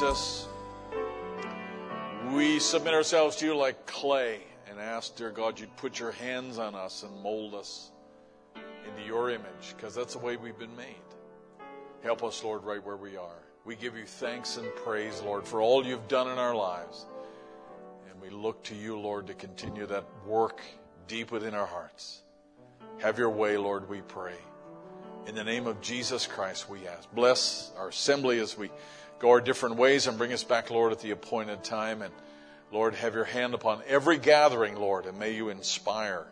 C: Jesus, we submit ourselves to you like clay and ask, dear God, you'd put your hands on us and mold us into your image, because that's the way we've been made. Help us, Lord, right where we are. We give you thanks and praise, Lord, for all you've done in our lives. And we look to you, Lord, to continue that work deep within our hearts. Have your way, Lord, we pray. In the name of Jesus Christ, we ask. Bless our assembly as we go our different ways and bring us back, Lord, at the appointed time. And Lord, have your hand upon every gathering, Lord, and may you inspire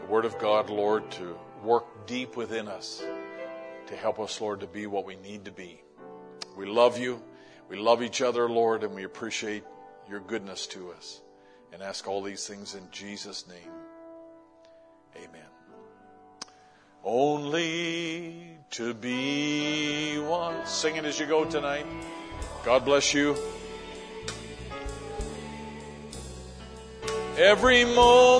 C: the Word of God, Lord, to work deep within us to help us, Lord, to be what we need to be. We love you. We love each other, Lord, and we appreciate your goodness to us. And ask all these things in Jesus' name. Amen. Only to be one. Sing it as you go tonight. God bless you. Every moment